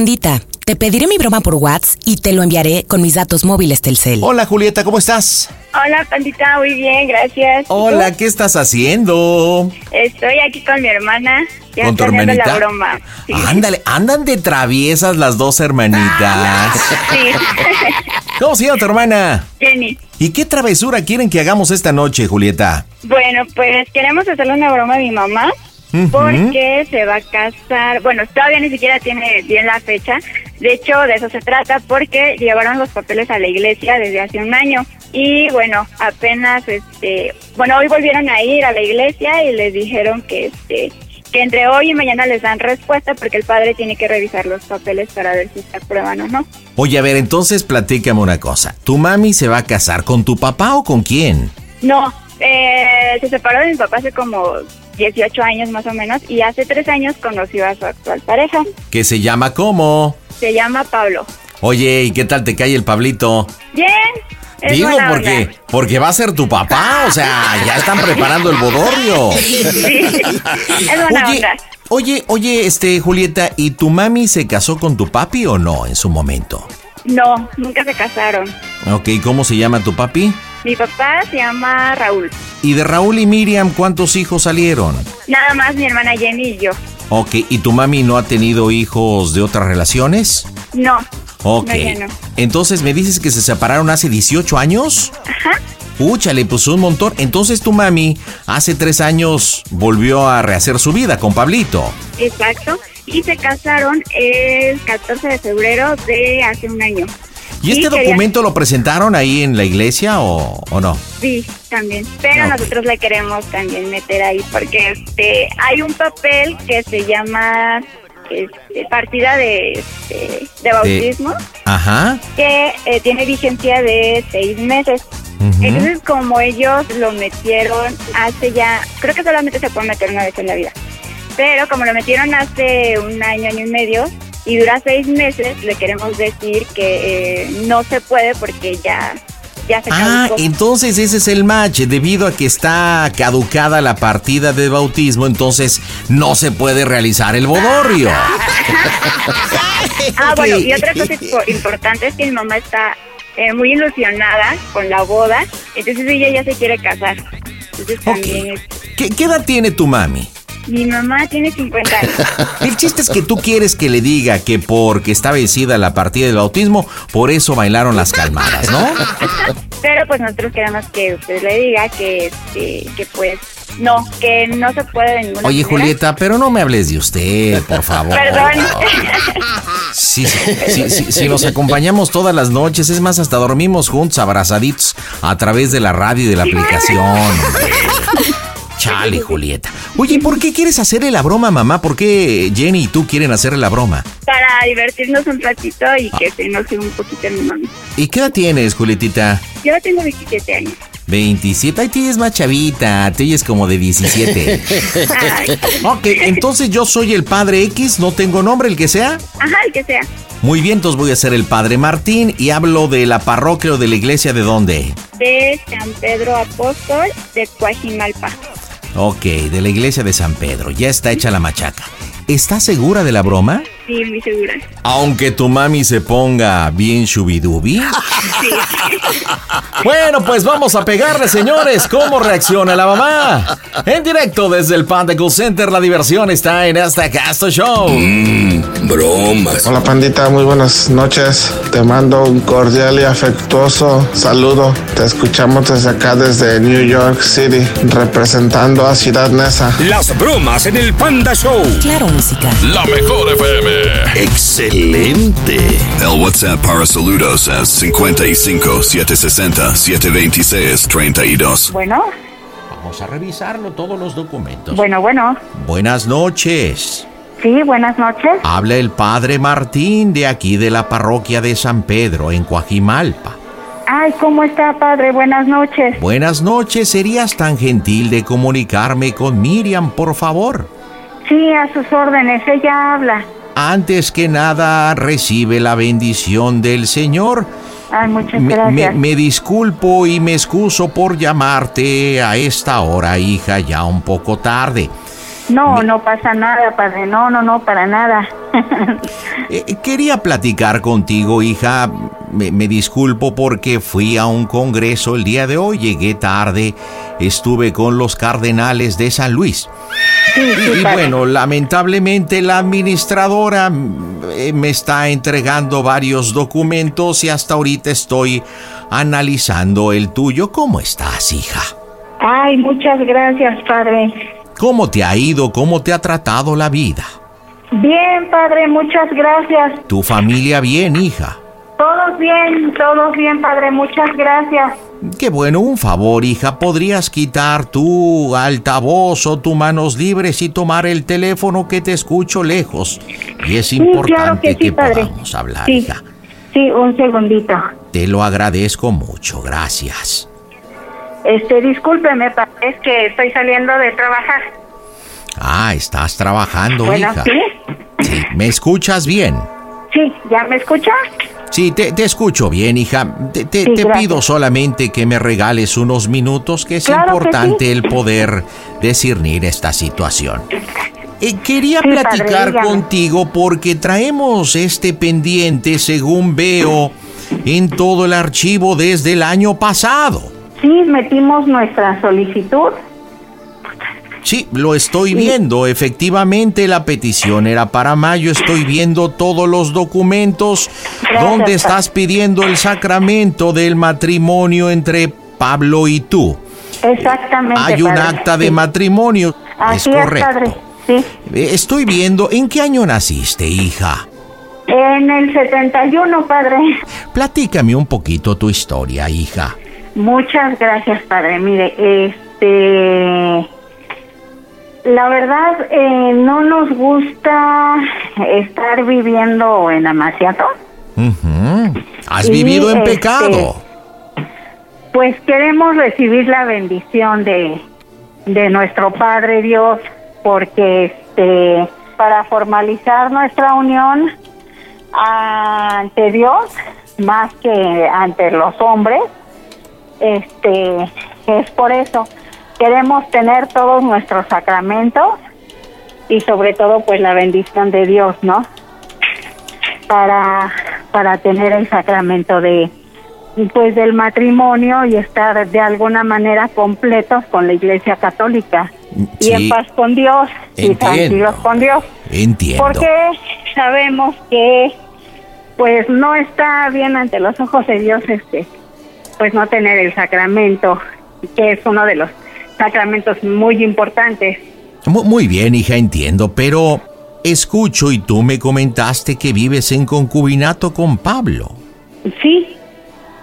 Pandita, te pediré mi broma por WhatsApp y te lo enviaré con mis datos móviles Telcel. Hola Julieta, ¿cómo estás? Hola, Pandita, muy bien, gracias. Hola, ¿qué estás haciendo? Estoy aquí con mi hermana. ya ¿Con tu hermanita? la broma. Sí. Ándale, andan de traviesas las dos hermanitas. Sí. ¿Cómo se llama tu hermana? Jenny. ¿Y qué travesura quieren que hagamos esta noche, Julieta? Bueno, pues queremos hacerle una broma a mi mamá. Ujú. Porque se va a casar, bueno, todavía ni siquiera tiene bien la fecha, de hecho de eso se trata porque llevaron los papeles a la iglesia desde hace un año y bueno, apenas, este, bueno, hoy volvieron a ir a la iglesia y les dijeron que, este, que entre hoy y mañana les dan respuesta porque el padre tiene que revisar los papeles para ver si se aprueban o no. Oye, a ver, entonces platícame una cosa. ¿Tu mami se va a casar con tu papá o con quién? No, eh, se separó de mi papá hace como 18 años más o menos y hace tres años conoció a su actual pareja. ¿Que se llama cómo? Se llama Pablo. Oye, ¿y qué tal te cae el Pablito? Bien. es Digo, porque, onda. porque va a ser tu papá, o sea, ya están preparando el bodorrio. Sí, es buena Oye, onda. oye, oye, este, Julieta, ¿y tu mami se casó con tu papi o no en su momento? No, nunca se casaron. Ok, ¿cómo se llama tu papi? Mi papá se llama Raúl. Y de Raúl y Miriam, ¿cuántos hijos salieron? Nada más mi hermana Jenny y yo. Ok, ¿y tu mami no ha tenido hijos de otras relaciones? No. Ok. No, no. Entonces me dices que se separaron hace 18 años. Ajá. Úchale, pues un montón. Entonces tu mami hace tres años volvió a rehacer su vida con Pablito. Exacto. Y se casaron el 14 de febrero de hace un año. ¿Y este documento lo presentaron ahí en la iglesia o, o no? Sí, también. Pero nosotros le queremos también meter ahí porque este hay un papel que se llama este, partida de, este, de bautismo Ajá. que eh, tiene vigencia de seis meses. Entonces, como ellos lo metieron hace ya, creo que solamente se puede meter una vez en la vida, pero como lo metieron hace un año, año y medio, y dura seis meses, le queremos decir que eh, no se puede porque ya, ya se Ah, caducó. entonces ese es el match. Debido a que está caducada la partida de bautismo, entonces no se puede realizar el bodorrio. Ah, bueno, y otra cosa impo- importante es que mi mamá está eh, muy ilusionada con la boda, entonces ella ya se quiere casar. Entonces también es ¿Qué, qué edad tiene tu mami? Mi mamá tiene 50 años. El chiste es que tú quieres que le diga que porque está vencida la partida del bautismo, por eso bailaron las calmadas, ¿no? Pero pues nosotros queremos que usted le diga que, este, que pues no, que no se puede de ninguna Oye, manera. Julieta, pero no me hables de usted, por favor. Perdón. Sí, sí, sí, sí, sí, nos acompañamos todas las noches, es más, hasta dormimos juntos, abrazaditos, a través de la radio y de la aplicación. Chale, Julieta. Oye, ¿y ¿por qué quieres hacerle la broma, mamá? ¿Por qué Jenny y tú quieren hacerle la broma? Para divertirnos un ratito y que se enoje un poquito mi mami. ¿Y qué edad tienes, Julietita? Yo tengo 27 años. 27. Ay, tienes más chavita, te oyes como de 17. Ay, Ok, entonces yo soy el padre X, no tengo nombre, el que sea. ajá, el que sea. Muy bien, entonces voy a ser el padre Martín y hablo de la parroquia o de la iglesia de dónde. De San Pedro Apóstol de Coajimalpa. Ok, de la iglesia de San Pedro. Ya está hecha la machaca. ¿Estás segura de la broma? Sí, muy segura. Aunque tu mami se ponga bien shubidubi. Bueno, pues vamos a pegarle, señores. ¿Cómo reacciona la mamá? En directo desde el Panda Cool Center, la diversión está en esta Casto Show. Bromas. Hola pandita, muy buenas noches. Te mando un cordial y afectuoso saludo. Te escuchamos desde acá, desde New York City, representando a Ciudad Neza. Las bromas en el Panda Show. Claro, música. La mejor FM. Excelente. El WhatsApp para saludos es 55 760 726 32. Bueno, Vamos a revisarlo todos los documentos. bueno, bueno. Buenas noches. Sí, buenas noches. Habla el padre Martín de aquí de la parroquia de San Pedro en Coajimalpa. Ay, ¿cómo está, padre? Buenas noches. Buenas noches, ¿serías tan gentil de comunicarme con Miriam, por favor? Sí, a sus órdenes, ella habla. Antes que nada, recibe la bendición del Señor. Ay, muchas gracias. me- me disculpo y me excuso por llamarte a esta hora, hija, ya un poco tarde. No, no pasa nada, padre. No, no, no, para nada. Eh, quería platicar contigo, hija. Me disculpo porque fui a un congreso el día de hoy, llegué tarde, estuve con los cardenales de San Luis. Sí, Y, sí, y bueno, lamentablemente la administradora eh, me está entregando varios documentos y hasta ahorita estoy analizando el tuyo. ¿Cómo estás, hija? Ay, muchas gracias, padre. ¿Cómo te ha ido? ¿Cómo te ha tratado la vida? Bien, padre, muchas gracias. ¿Tu familia bien, hija? Todos bien, todos bien, padre, muchas gracias. Qué bueno, un favor, hija. ¿Podrías quitar tu altavoz o tu manos libres y tomar el teléfono que te escucho lejos? Y es Sí, importante claro que sí, padre. podamos hablar, Sí, hija. sí, un segundito. Te lo agradezco mucho, gracias. Este, discúlpeme, padre, es que estoy saliendo de trabajar. Ah, estás trabajando, Bueno, hija. ¿sí? Sí, ¿me escuchas bien? Sí, ¿ya me escucha? Sí, te, te escucho bien, hija. Te, te- Sí, te gracias. pido solamente que me regales unos minutos, que es Claro que importante sí. el poder discernir esta situación. Eh, quería Sí, platicar contigo porque traemos este pendiente, según veo, en todo el archivo desde el año pasado. Sí, metimos nuestra solicitud. Sí, lo estoy viendo. Efectivamente, la petición era para mayo. Estoy viendo todos los documentos Gracias, donde estás pidiendo el sacramento del matrimonio entre Pablo y tú. Exactamente. Hay un padre, acta de sí. matrimonio. Así es es, correcto. padre. Sí. Estoy viendo. ¿En qué año naciste, hija? En el 71, padre. Platícame un poquito tu historia, hija. Muchas gracias, padre. Mire, este. La verdad, eh, no nos gusta estar viviendo en Amaciato. Has vivido en este, pecado. Pues queremos recibir la bendición de, de nuestro Padre Dios, porque este, para formalizar nuestra unión ante Dios, más que ante los hombres, este, es por eso. Queremos tener todos nuestros sacramentos y sobre todo pues la bendición de Dios, ¿no? Para, para tener el sacramento de, pues del matrimonio y estar de alguna manera completos con la Iglesia Católica y Sí. en paz con Dios y Entiendo. tranquilos con Dios. Entiendo. Porque sabemos que pues no está bien ante los ojos de Dios este pues no tener el sacramento, que es uno de los sacramentos muy importantes. Mu- Muy bien, hija, entiendo, pero escucho y tú me comentaste que vives en concubinato con Pablo. Sí,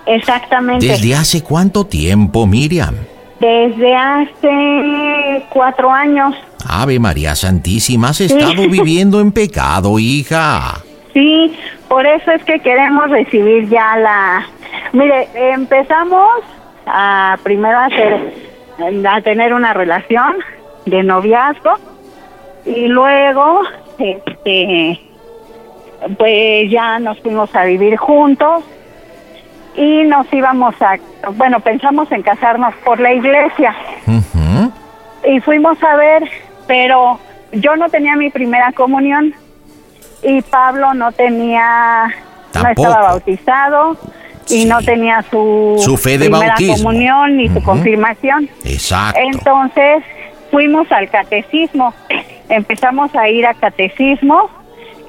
exactamente. ¿Desde hace cuánto tiempo, Miriam? Desde hace cuatro años. Ave María Santísima, has estado viviendo en pecado, hija. Sí, por eso es que queremos recibir ya la... Mire, empezamos a primero hacer, a tener una relación de noviazgo y luego, este, pues ya nos fuimos a vivir juntos y nos íbamos a, bueno, pensamos en casarnos por la iglesia. Y fuimos a ver, pero yo no tenía mi primera comunión y Pablo no tenía, no estaba bautizado y no tenía su, Su fe de primera bautismo. comunión ni su confirmación. Exacto. Entonces fuimos al catecismo, empezamos a ir a catecismo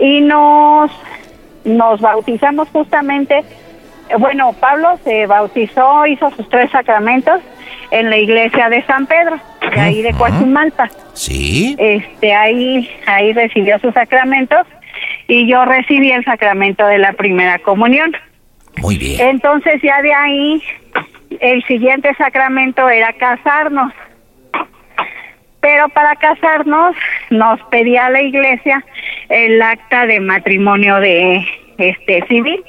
y nos, nos bautizamos justamente, bueno, Pablo se bautizó, hizo sus tres sacramentos en la iglesia de San Pedro, de ahí de Coajimalpa. Sí. Este, ahí, ahí recibió sus sacramentos y yo recibí el sacramento de la primera comunión. Entonces ya de ahí el siguiente sacramento era casarnos. Pero para casarnos nos pedía la iglesia el acta de matrimonio de este civil.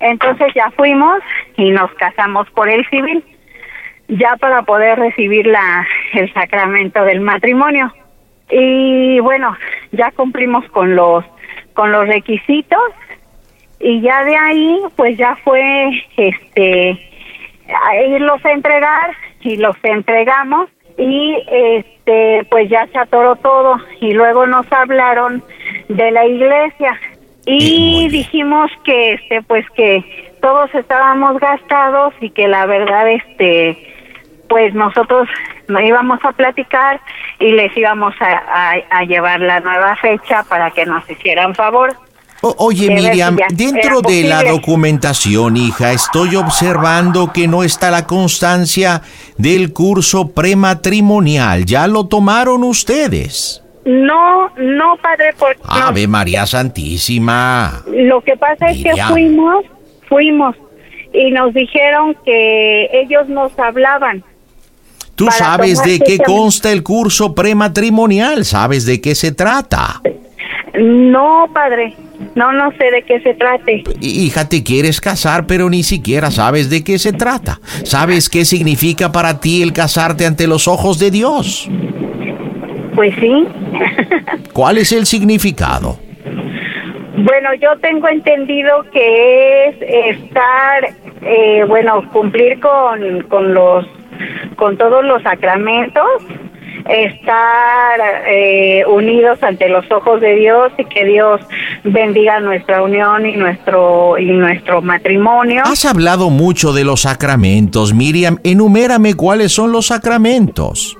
Entonces ya fuimos y nos casamos por el civil, ya para poder recibir la el sacramento del matrimonio. Y bueno, ya cumplimos con los con los requisitos y ya de ahí pues ya fue este a irlos a entregar y los entregamos y este pues ya se atoró todo y luego nos hablaron de la iglesia y dijimos que este pues que todos estábamos gastados y que la verdad este pues nosotros nos íbamos a platicar y les íbamos a, a- a llevar la nueva fecha para que nos hicieran favor. O- oye, Miriam, dentro de la documentación, hija, estoy observando que no está la constancia del curso prematrimonial. ¿Ya lo tomaron ustedes? No, no, padre, porque no. Ave María Santísima. lo que pasa es que fuimos, fuimos y nos dijeron que ellos nos hablaban. Tú sabes de qué fecha- consta el curso prematrimonial, sabes de qué se trata. No, padre, no, no sé de qué se trate. Hija, te quieres casar, pero ni siquiera sabes de qué se trata. ¿Sabes qué significa para ti el casarte ante los ojos de Dios? Pues sí. ¿Cuál es el significado? Bueno, yo tengo entendido que es estar, eh, bueno, cumplir con, con los, con todos los sacramentos, estar eh, unidos ante los ojos de Dios y que Dios bendiga nuestra unión y nuestro y nuestro matrimonio. Has hablado mucho de los sacramentos. Miriam, enumérame cuáles son los sacramentos.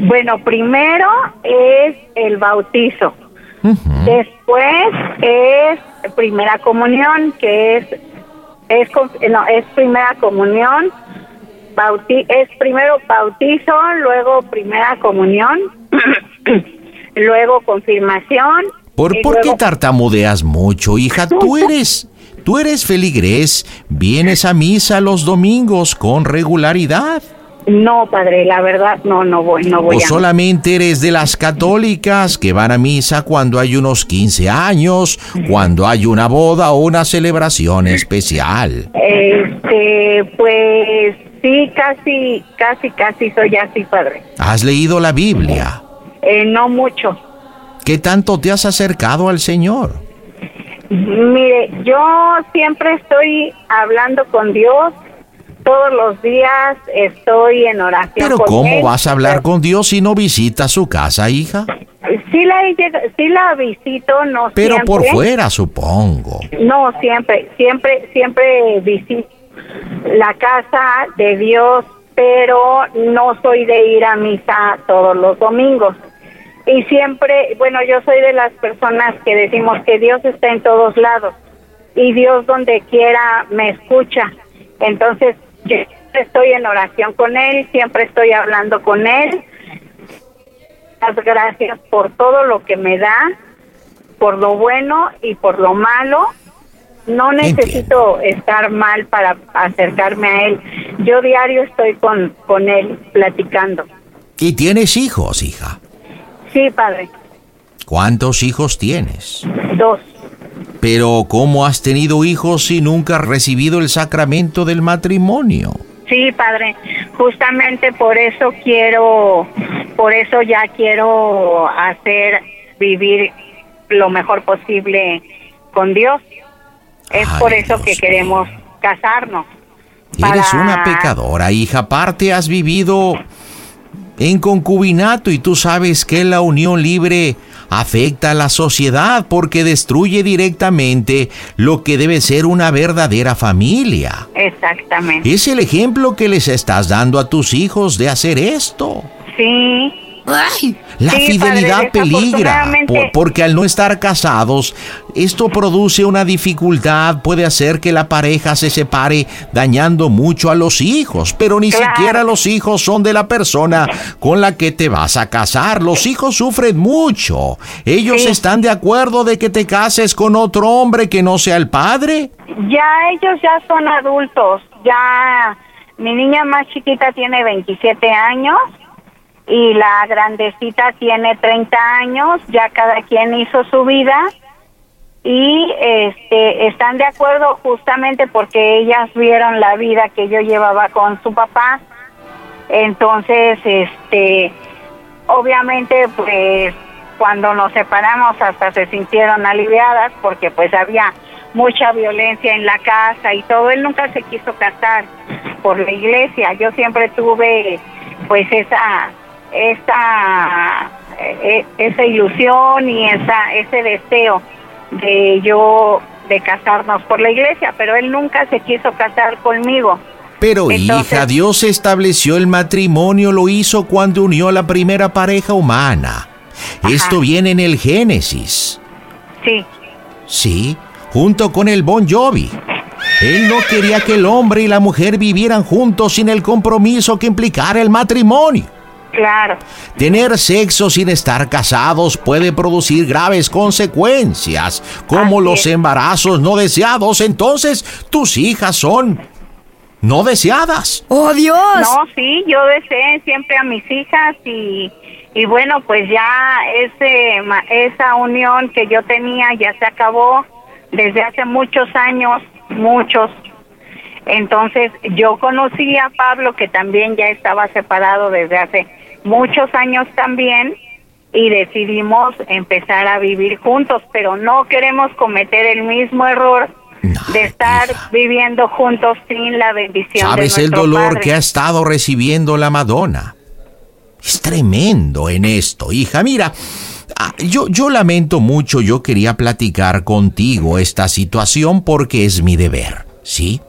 Bueno, primero es el bautizo. Después es primera comunión, que es es no, es primera comunión, bauti- es primero bautizo, luego primera comunión, luego confirmación. ¿Por, por qué luego- tartamudeas mucho, hija? Tú eres, tú eres feligrés, vienes a misa los domingos con regularidad. No, padre, la verdad no, no voy, no voy ¿O a. solamente eres de las católicas que van a misa cuando hay unos 15 años, cuando hay una boda o una celebración especial? Este, pues sí, casi, casi, casi soy así, padre. ¿Has leído la Biblia? Eh, no mucho. ¿Qué tanto te has acercado al Señor? Mire, yo siempre estoy hablando con Dios. Todos los días estoy en oración. Pero con ¿cómo él. vas a hablar con Dios si no visitas su casa, hija? Sí la, sí la visito, no Pero siempre. por fuera, supongo. No, siempre, siempre, siempre visito. La casa de Dios, pero no soy de ir a misa todos los domingos. Y siempre, bueno, yo soy de las personas que decimos que Dios está en todos lados y Dios donde quiera me escucha. Entonces, yo estoy en oración con Él, siempre estoy hablando con Él. Las gracias por todo lo que me da, por lo bueno y por lo malo. No necesito estar mal para acercarme a Él. Yo diario estoy con, con Él platicando. ¿Y tienes hijos, hija? Sí, padre. ¿Cuántos hijos tienes? Dos. Pero ¿cómo has tenido hijos si nunca has recibido el sacramento del matrimonio? Sí, padre. Justamente por eso quiero, por eso ya quiero hacer vivir lo mejor posible con Dios. Es por eso que queremos casarnos. Eres una pecadora, hija. Aparte has vivido en concubinato y tú sabes que la unión libre afecta a la sociedad porque destruye directamente lo que debe ser una verdadera familia. Exactamente. Es el ejemplo que les estás dando a tus hijos de hacer esto. Sí. La fidelidad peligra, porque al no estar casados, esto produce una dificultad, puede hacer que la pareja se separe dañando mucho a los hijos, pero ni siquiera los hijos son de la persona con la que te vas a casar. Los hijos sufren mucho. ¿Ellos están de acuerdo de que te cases con otro hombre que no sea el padre? Ya ellos ya son adultos, ya mi niña más chiquita tiene 27 años y la grandecita tiene 30 años, ya cada quien hizo su vida y este están de acuerdo justamente porque ellas vieron la vida que yo llevaba con su papá. Entonces, este obviamente pues cuando nos separamos hasta se sintieron aliviadas porque pues había mucha violencia en la casa y todo. Él nunca se quiso casar por la iglesia. Yo siempre tuve pues esa esa, e, esa ilusión y esa, ese deseo de yo de casarnos por la iglesia, pero él nunca se quiso casar conmigo. Pero hija, Dios estableció el matrimonio, lo hizo cuando unió a la primera pareja humana. Esto viene en el Génesis. Sí. Sí, junto con el Bon Jovi. Él no quería que el hombre y la mujer vivieran juntos sin el compromiso que implicara el matrimonio. Claro. Tener sexo sin estar casados puede producir graves consecuencias, como los embarazos no deseados. Entonces, tus hijas son no deseadas. ¡Oh, Dios! No, sí, yo deseé siempre a mis hijas y, y bueno, pues ya ese, esa unión que yo tenía ya se acabó desde hace muchos años, muchos. Entonces yo conocí a Pablo que también ya estaba separado desde hace muchos años también y decidimos empezar a vivir juntos, pero no queremos cometer el mismo error de estar viviendo juntos sin la bendición. ¿Sabes el dolor que ha estado recibiendo la Madonna? Es tremendo en esto, hija. Mira, ah, yo, yo lamento mucho, yo quería platicar contigo esta situación porque es mi deber, ¿sí?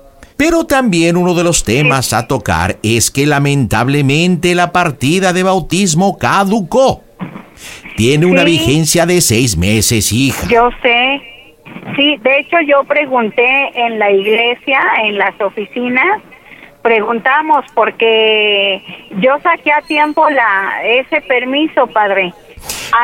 Pero también uno de los temas a tocar es que lamentablemente la partida de bautismo caducó. Tiene una vigencia de seis meses, hija. Yo sé. Sí, de hecho yo pregunté en la iglesia, en las oficinas, preguntamos porque yo saqué a tiempo la ese permiso, padre.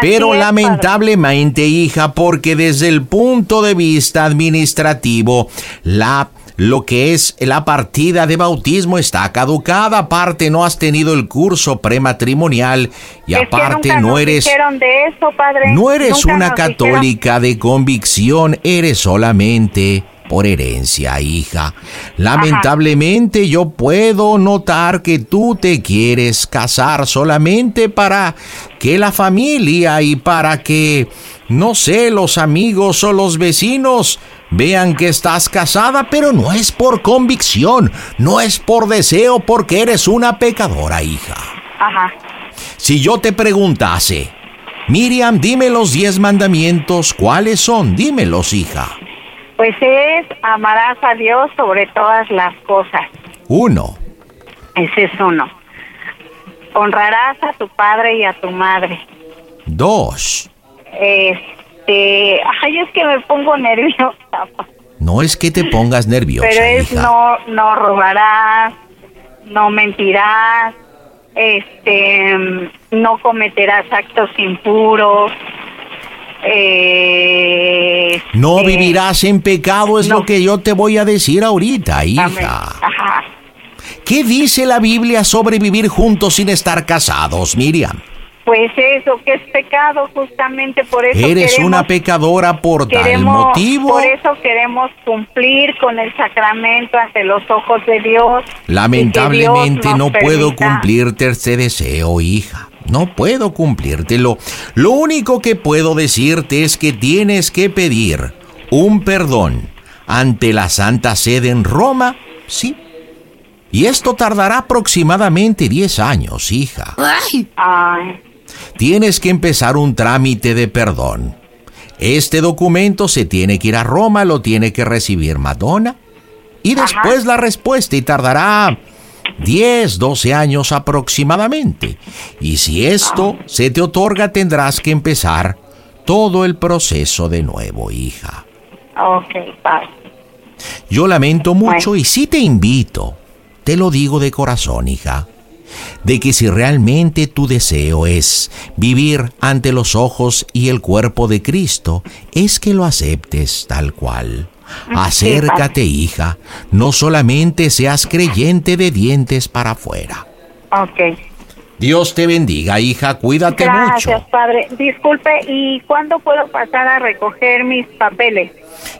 Pero lamentablemente, hija, porque desde el punto de vista administrativo, la lo que es la partida de bautismo está caducada, aparte no has tenido el curso prematrimonial y aparte no eres de eso, padre. no eres una católica de convicción, eres solamente por herencia, hija. Lamentablemente yo puedo notar que tú te quieres casar solamente para que la familia y para que, no sé, los amigos o los vecinos vean que estás casada, pero no es por convicción, no es por deseo, porque eres una pecadora, hija. Ajá. Si yo te preguntase, Miriam, dime los diez mandamientos, ¿cuáles son? Dímelos, hija. Pues es, amarás a Dios sobre todas las cosas. Uno. Ese es uno. Honrarás a tu padre y a tu madre. Dos. Este, ay, es que me pongo nerviosa. No es que te pongas nerviosa, Pero es hija. no, no robarás, no mentirás, este, no cometerás actos impuros. Eh, No este, vivirás en pecado, es no. lo que yo te voy a decir ahorita, hija. Ajá. ¿Qué dice la Biblia sobre vivir juntos sin estar casados, Miriam? Pues eso, que es pecado, justamente por eso Eres queremos- una pecadora por tal queremos- motivo. Por eso queremos cumplir con el sacramento ante los ojos de Dios. Lamentablemente Dios no puedo cumplirte este deseo, hija. No puedo cumplírtelo. Lo único que puedo decirte es que tienes que pedir un perdón ante la Santa Sede en Roma, sí. Y esto tardará aproximadamente 10 años, hija. Ay, Tienes que empezar un trámite de perdón. Este documento se tiene que ir a Roma, lo tiene que recibir Madonna. Y después la respuesta y tardará 10, 12 años aproximadamente. Y si esto se te otorga, tendrás que empezar todo el proceso de nuevo, hija. ok, padre. Yo lamento mucho y sí te invito, te lo digo de corazón, hija, de que si realmente tu deseo es vivir ante los ojos y el cuerpo de Cristo, es que lo aceptes tal cual. Acércate, hija, no solamente seas creyente de dientes para afuera. Ok. Dios te bendiga, hija, cuídate Gracias, mucho. padre. Disculpe, ¿y cuándo puedo pasar a recoger mis papeles?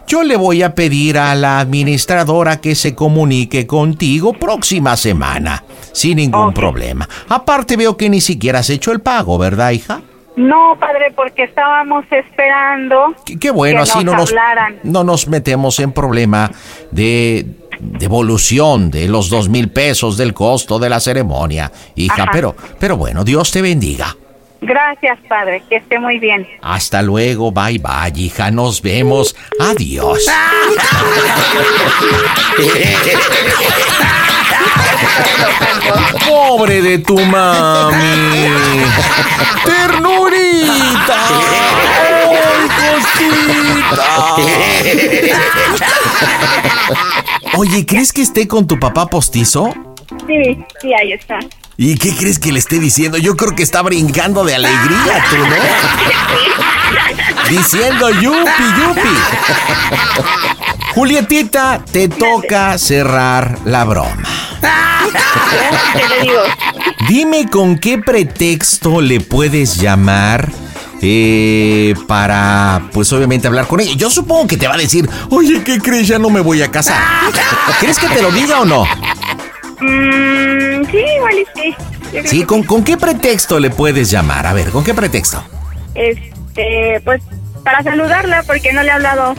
Yo le voy a pedir a la administradora que se comunique contigo próxima semana, sin ningún problema. Aparte veo que ni siquiera has hecho el pago, ¿verdad, hija? No, padre, porque estábamos esperando Qué, qué bueno, que así no nos, hablaran. no nos metemos en problema de devolución de los dos mil pesos del costo de la ceremonia, hija. Ajá. Pero, pero bueno, Dios te bendiga. Gracias, padre, que esté muy bien. Hasta luego, bye bye, hija. Nos vemos. Adiós. Pobre de tu mami. Ternurita. Ay, cosita. Oye, ¿crees que esté con tu papá postizo? Sí, sí, ahí está. ¿Y qué crees que le esté diciendo? Yo creo que está brincando de alegría, tú, ¿no? Diciendo yupi, yupi. Julietita, te toca cerrar la broma. Dime con qué pretexto le puedes llamar eh, para, pues obviamente, hablar con ella. Yo supongo que te va a decir, oye, ¿qué crees? Ya no me voy a casar. ¿Crees que te lo diga o no? Mm, sí, igual y sí. Sí, ¿con, ¿con qué pretexto le puedes llamar? A ver, ¿con qué pretexto? Este, pues para saludarla porque no le he hablado.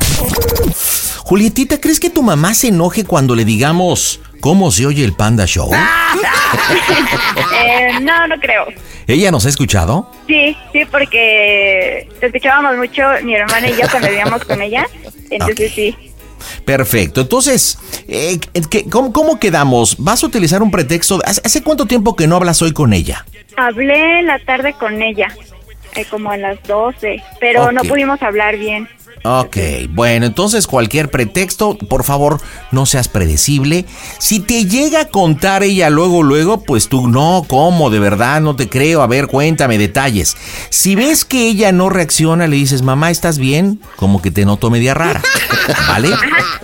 Julietita, ¿crees que tu mamá se enoje cuando le digamos cómo se oye el Panda Show? Eh, no, no creo. ¿Ella nos ha escuchado? Sí, sí, porque te escuchábamos mucho mi hermana y yo cuando vivíamos con ella. Entonces sí. Perfecto. Entonces, eh, ¿qué- cómo, cómo quedamos? ¿Vas a utilizar un pretexto? ¿Hace, cuánto tiempo que no hablas hoy con ella? Hablé la tarde con ella, eh, como a las 12, pero no pudimos hablar bien. Ok, bueno, entonces cualquier pretexto, por favor, no seas predecible. Si te llega a contar ella luego, luego, pues tú no, ¿cómo? De verdad, no te creo. A ver, cuéntame detalles. Si ves que ella no reacciona, le dices, mamá, ¿estás bien? Como que te noto media rara, ¿vale?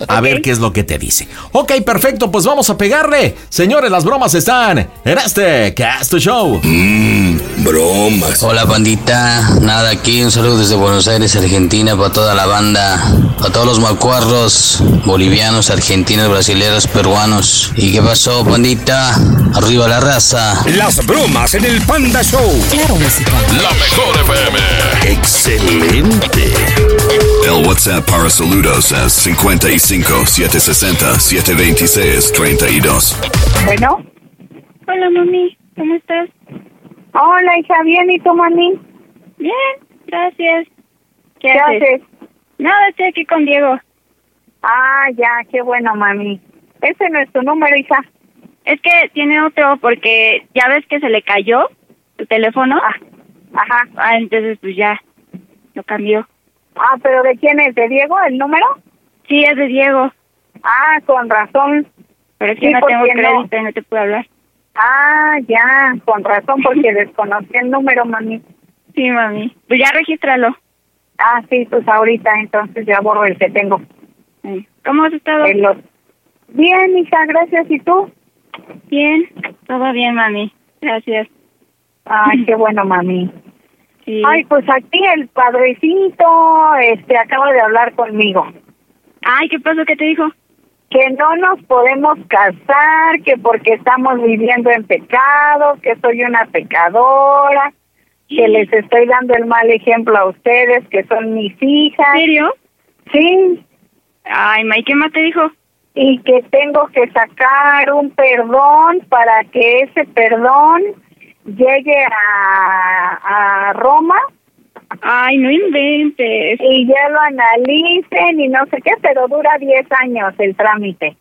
A ver qué es lo que te dice. Ok, perfecto, pues vamos a pegarle. Señores, las bromas están en este Cast Show. Mmm, bromas. Hola pandita, nada aquí, un saludo desde Buenos Aires, Argentina, para toda la banda, para todos los macuarros, bolivianos, argentinos, brasileños, peruanos. ¿Y qué pasó pandita? Arriba la raza. Las bromas en el Panda Show. Claro, música. La mejor FM. Excelente. El WhatsApp para saludos es 55 760 726 32. Bueno. Hola, mami, ¿cómo estás? Hola, hija, bien, ¿y tú, mami? Bien, gracias. ¿Qué, ¿Qué haces? haces? Nada, estoy aquí con Diego. Ah, ya, qué bueno, mami. Ese no es tu número, hija. Es que tiene otro porque ya ves que se le cayó tu teléfono. Ah, ajá. Ah, entonces pues ya lo cambió. Ah, pero ¿de quién es? ¿De Diego el número? Sí, es de Diego. Ah, con razón. Pero es que Sí, no tengo no. crédito y no te puedo hablar. Ah, ya, con razón, porque desconocí el número, mami. Sí, mami. Pues ya regístralo. Ah, sí, pues ahorita entonces ya borro el que tengo. ¿Cómo has estado? El Bien, hija, gracias. ¿Y tú? Bien, todo bien, mami. Gracias. Ay, qué bueno, mami. Sí. Ay, pues aquí el padrecito este acaba de hablar conmigo. Ay, ¿qué pasó? ¿Qué te dijo? Que no nos podemos casar, que porque estamos viviendo en pecado, que soy una pecadora, que les estoy dando el mal ejemplo a ustedes, que son mis hijas. ¿En serio? Sí, Ay, ma, ¿y qué más te dijo? y que tengo que sacar un perdón para que ese perdón llegue a, a Roma Ay, no inventes. y ya lo analicen y no sé qué, pero dura 10 años el trámite.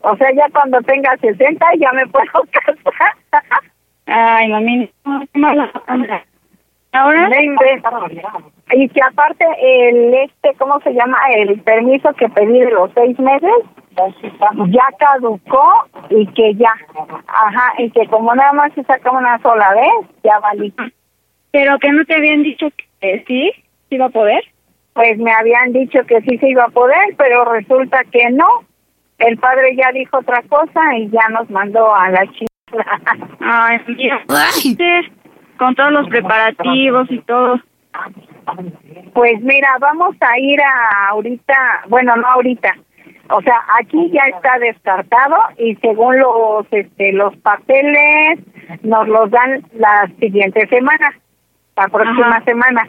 O sea, ya cuando tenga 60 ya me puedo casar. Ay, mami, no, qué mala onda. ¿Ahora? Y que aparte el este, ¿cómo se llama? El permiso que pedí de los seis meses ya caducó y que ya, ajá, y que como nada más se saca una sola vez, ya valí. ¿Pero que no te habían dicho que sí? ¿Sí iba a poder? Pues me habían dicho que sí se iba a poder, pero resulta que no. El padre ya dijo otra cosa y ya nos mandó a la chica. Ay, mira. Sí, Con todos los preparativos y todo. Pues mira, vamos a ir a ahorita, bueno, no ahorita. O sea, aquí ya está descartado y según los este los papeles nos los dan la siguiente semana, la próxima Ajá. semana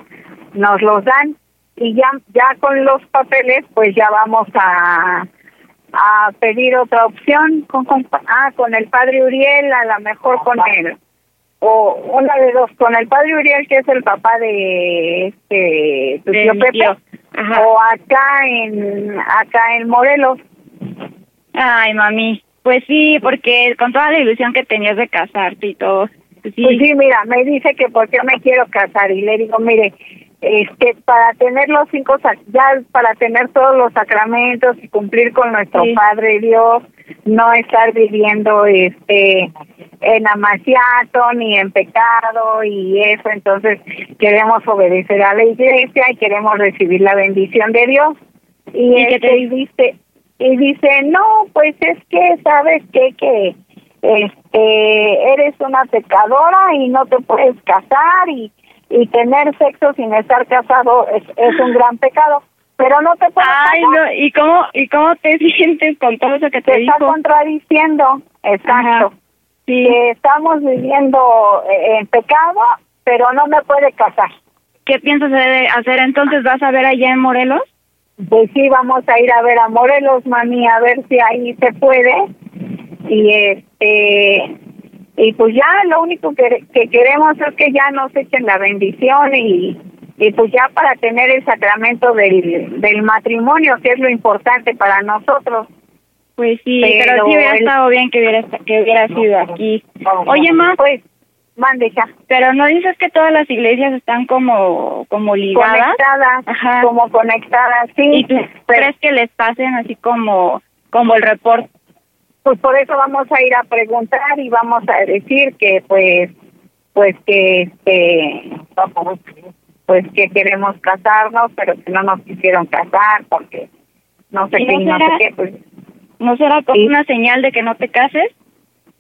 nos los dan y ya ya con los papeles pues ya vamos a a pedir otra opción con, con- ah con el padre Uriel a lo mejor con él o una de dos con el padre Uriel que es el papá de este tu tío Pepe o acá en acá en Morelos Ay, mami. Pues sí, porque con toda la ilusión que tenías de casarte y todo. Pues sí. Pues sí, mira, me dice que por qué me quiero casar y le digo, mire, este, para tener los cinco, ya para tener todos los sacramentos y cumplir con nuestro Sí. Padre Dios, no estar viviendo, este, en amaciato ni en pecado y eso, entonces queremos obedecer a la iglesia y queremos recibir la bendición de Dios. Y, ¿Y te este, y dice, y dice, no, pues es que, ¿sabes qué? Que este eres una pecadora y no te puedes casar y, y tener sexo sin estar casado es, es un gran pecado. Pero no te puedes Ay, casar. no. ¿Y cómo, ¿Y cómo te sientes con todo eso que te, te está dijo? contradiciendo, exacto. Ajá. Sí. Que estamos viviendo eh, en pecado, pero no me puede casar. ¿Qué piensas de hacer entonces? ¿Vas a ver allá en Morelos? Pues sí, vamos a ir a ver a Morelos, mami, a ver si ahí se puede. Y este y pues ya lo único que, que queremos es que ya nos echen la bendición y, y pues ya para tener el sacramento del, del matrimonio, que es lo importante para nosotros. Pues sí, Pero pero, sí hubiera el- estado bien que hubiera, que hubiera sido aquí. Oye, ma, Pues, mande ya. pero no dices que todas las iglesias están como, como ligadas. Conectadas, Ajá. como conectadas, sí. ¿Y tú pero- crees que les pasen así como, como el reporte? Pues por eso vamos a ir a preguntar y vamos a decir que pues pues que este pues que queremos casarnos pero que no nos quisieron casar porque no sé ¿Y qué no sé qué pues ¿No será como Sí. una señal de que no te cases?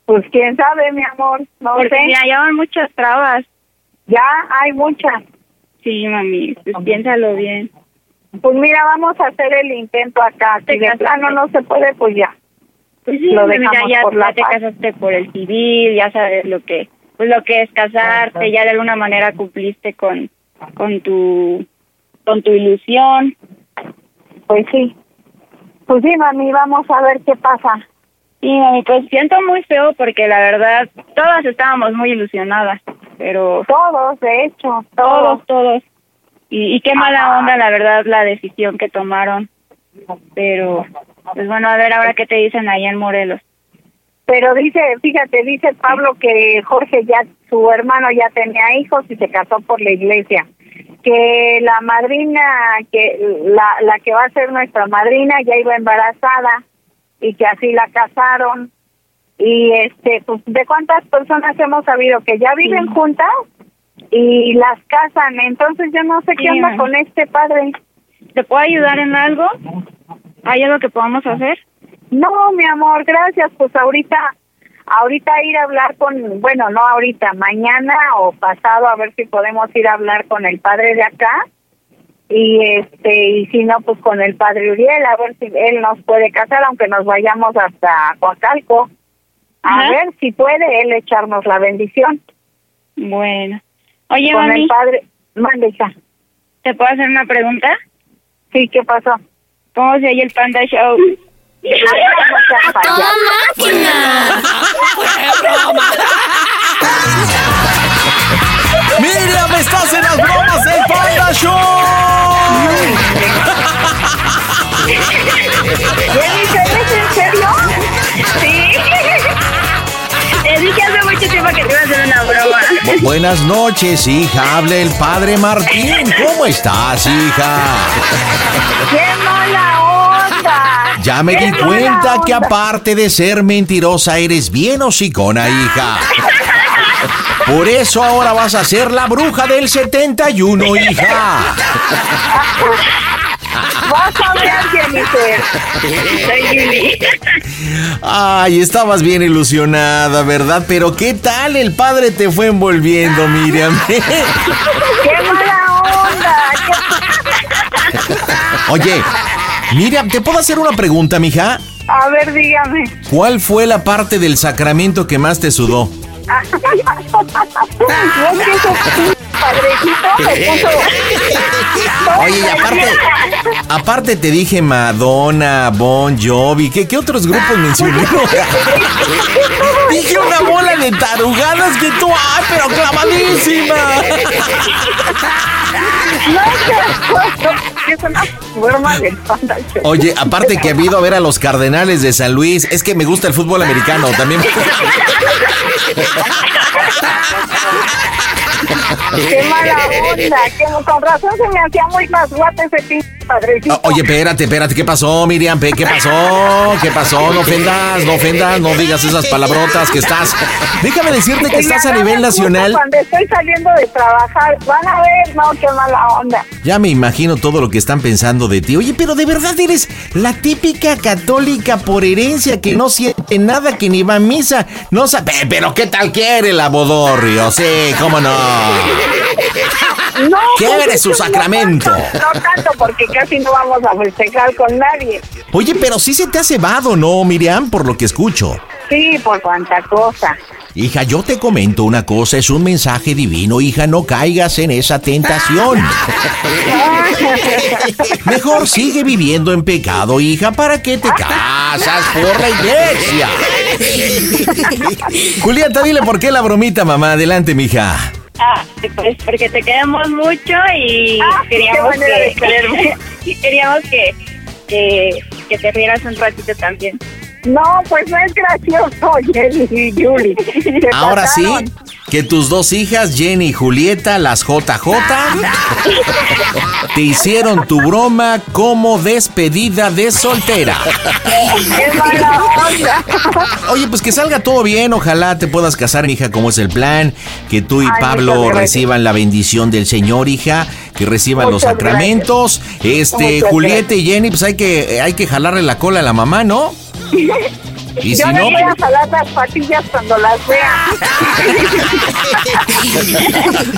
pues quién sabe mi amor no Porque sé ya van muchas trabas. ya hay muchas Sí, mami, pues piénsalo bien. pues mira vamos a hacer el intento acá si de plano no se puede pues ya Pues sí, Lo mira, ya, por la ya te casaste por el civil, ya sabes lo que pues lo que es casarte, ya de alguna manera cumpliste con con tu con tu ilusión. pues sí pues sí mami vamos a ver qué pasa Sí, mami, pues siento muy feo porque la verdad todas estábamos muy ilusionadas, pero todos de hecho todos, todos. Y, y qué mala onda, la verdad, la decisión que tomaron. Pero, pues bueno, a ver ahora qué te dicen ahí en Morelos. Pero dice, fíjate, dice Pablo que Jorge ya, su hermano ya tenía hijos y se casó por la iglesia. Que la madrina, que la, la que va a ser nuestra madrina ya iba embarazada y que así la casaron. Y este, pues, ¿de cuántas personas hemos sabido que ya viven juntas y las casan? Entonces yo no sé qué onda con este padre. ¿Te puedo ayudar en algo? ¿Hay algo que podamos hacer? No, mi amor, gracias. Pues ahorita, ahorita ir a hablar con, bueno, no ahorita, mañana o pasado a ver si podemos ir a hablar con el padre de acá y este y si no pues con el padre Uriel a ver si él nos puede casar aunque nos vayamos hasta Coacalco. A Ajá. ver si puede él echarnos la bendición. Bueno. Oye, con mami, el padre, mande. ¿te puedo hacer una pregunta? Sí, ¿qué pasó? ¿Cómo se oye el Panda Show? ¡Toda Miriam, estás en las bromas del Panda Show. que te iba a hacer una broma. Bu- Buenas noches, hija. Habla el padre Martín. ¿Cómo estás, hija? ¡Qué mala onda! Ya me ¡Qué di cuenta que aparte de ser mentirosa, eres bien hocicona, hija. Por eso ahora vas a ser la bruja del 71, hija. Vas a. Soy Yuli. Ay, estabas bien ilusionada, ¿verdad? Pero ¿qué tal el padre te fue envolviendo, Miriam? ¡Qué mala onda! Oye, Miriam, ¿te puedo hacer una pregunta, mija? ¡Qué- A ver, dígame. ¿Cuál fue la parte del sacramento que más te sudó? ¿No es que ese padrecito me puso... Oye, y aparte, aparte te dije Madonna, Bon Jovi, ¿qué, qué otros grupos mencioné? dije una bola de tarugadas que tú, ¡ay, pero clavadísima! Oye, aparte que ha habido a ver a los Cardenales de San Luis, es que me gusta el fútbol americano también. ¡Qué mala onda! Con razón se me hacía muy más guate ese pinche padrecito. O- Oye, espérate, espérate, ¿qué pasó, Miriam? ¿Qué pasó? ¿Qué pasó? No ofendas, no ofendas, no digas esas palabrotas que estás. Déjame decirte que estás a nivel nacional. Cuando estoy saliendo de trabajar, van a ver, no, qué mala onda. Ya me imagino todo lo que están pensando de ti. Oye, pero de verdad eres la típica católica por herencia que no siente nada, que ni va a misa. No sabe, pero ¿qué tal quiere la bodorrio? Sí, cómo no. No, Quiere pues, su es que no sacramento. tanto, No tanto, porque casi no vamos a festejar con nadie. Oye, pero sí se te ha cebado, ¿no, Miriam? Por lo que escucho. Sí, por cuanta cosa. Hija, yo te comento una cosa, es un mensaje divino, hija, no caigas en esa tentación. Mejor sigue viviendo en pecado, hija, ¿para qué te casas por la iglesia? Julieta, dile por qué la bromita, mamá. Adelante, mija. Ah, pues porque te queremos mucho y Ah, queríamos que, queríamos que, que, que te rieras un ratito también. No, pues no es gracioso, Jenny y Julie. Ahora sí, que tus dos hijas, Jenny y Julieta, las JJ, te hicieron tu broma como despedida de soltera. ¡Qué mala onda! Oye, pues que salga todo bien, ojalá te puedas casar, hija, como es el plan, que tú y Ay, Pablo reciban la bendición del Señor, hija, que reciban los sacramentos. Este, Muchas Julieta y Jenny, pues hay que hay que jalarle la cola a la mamá, ¿no? Y Yo si no, voy a jalar las patillas cuando las vea.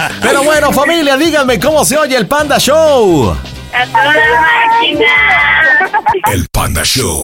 pero bueno, familia, díganme cómo se oye el Panda Show. ¡A toda máquina! El Panda Show.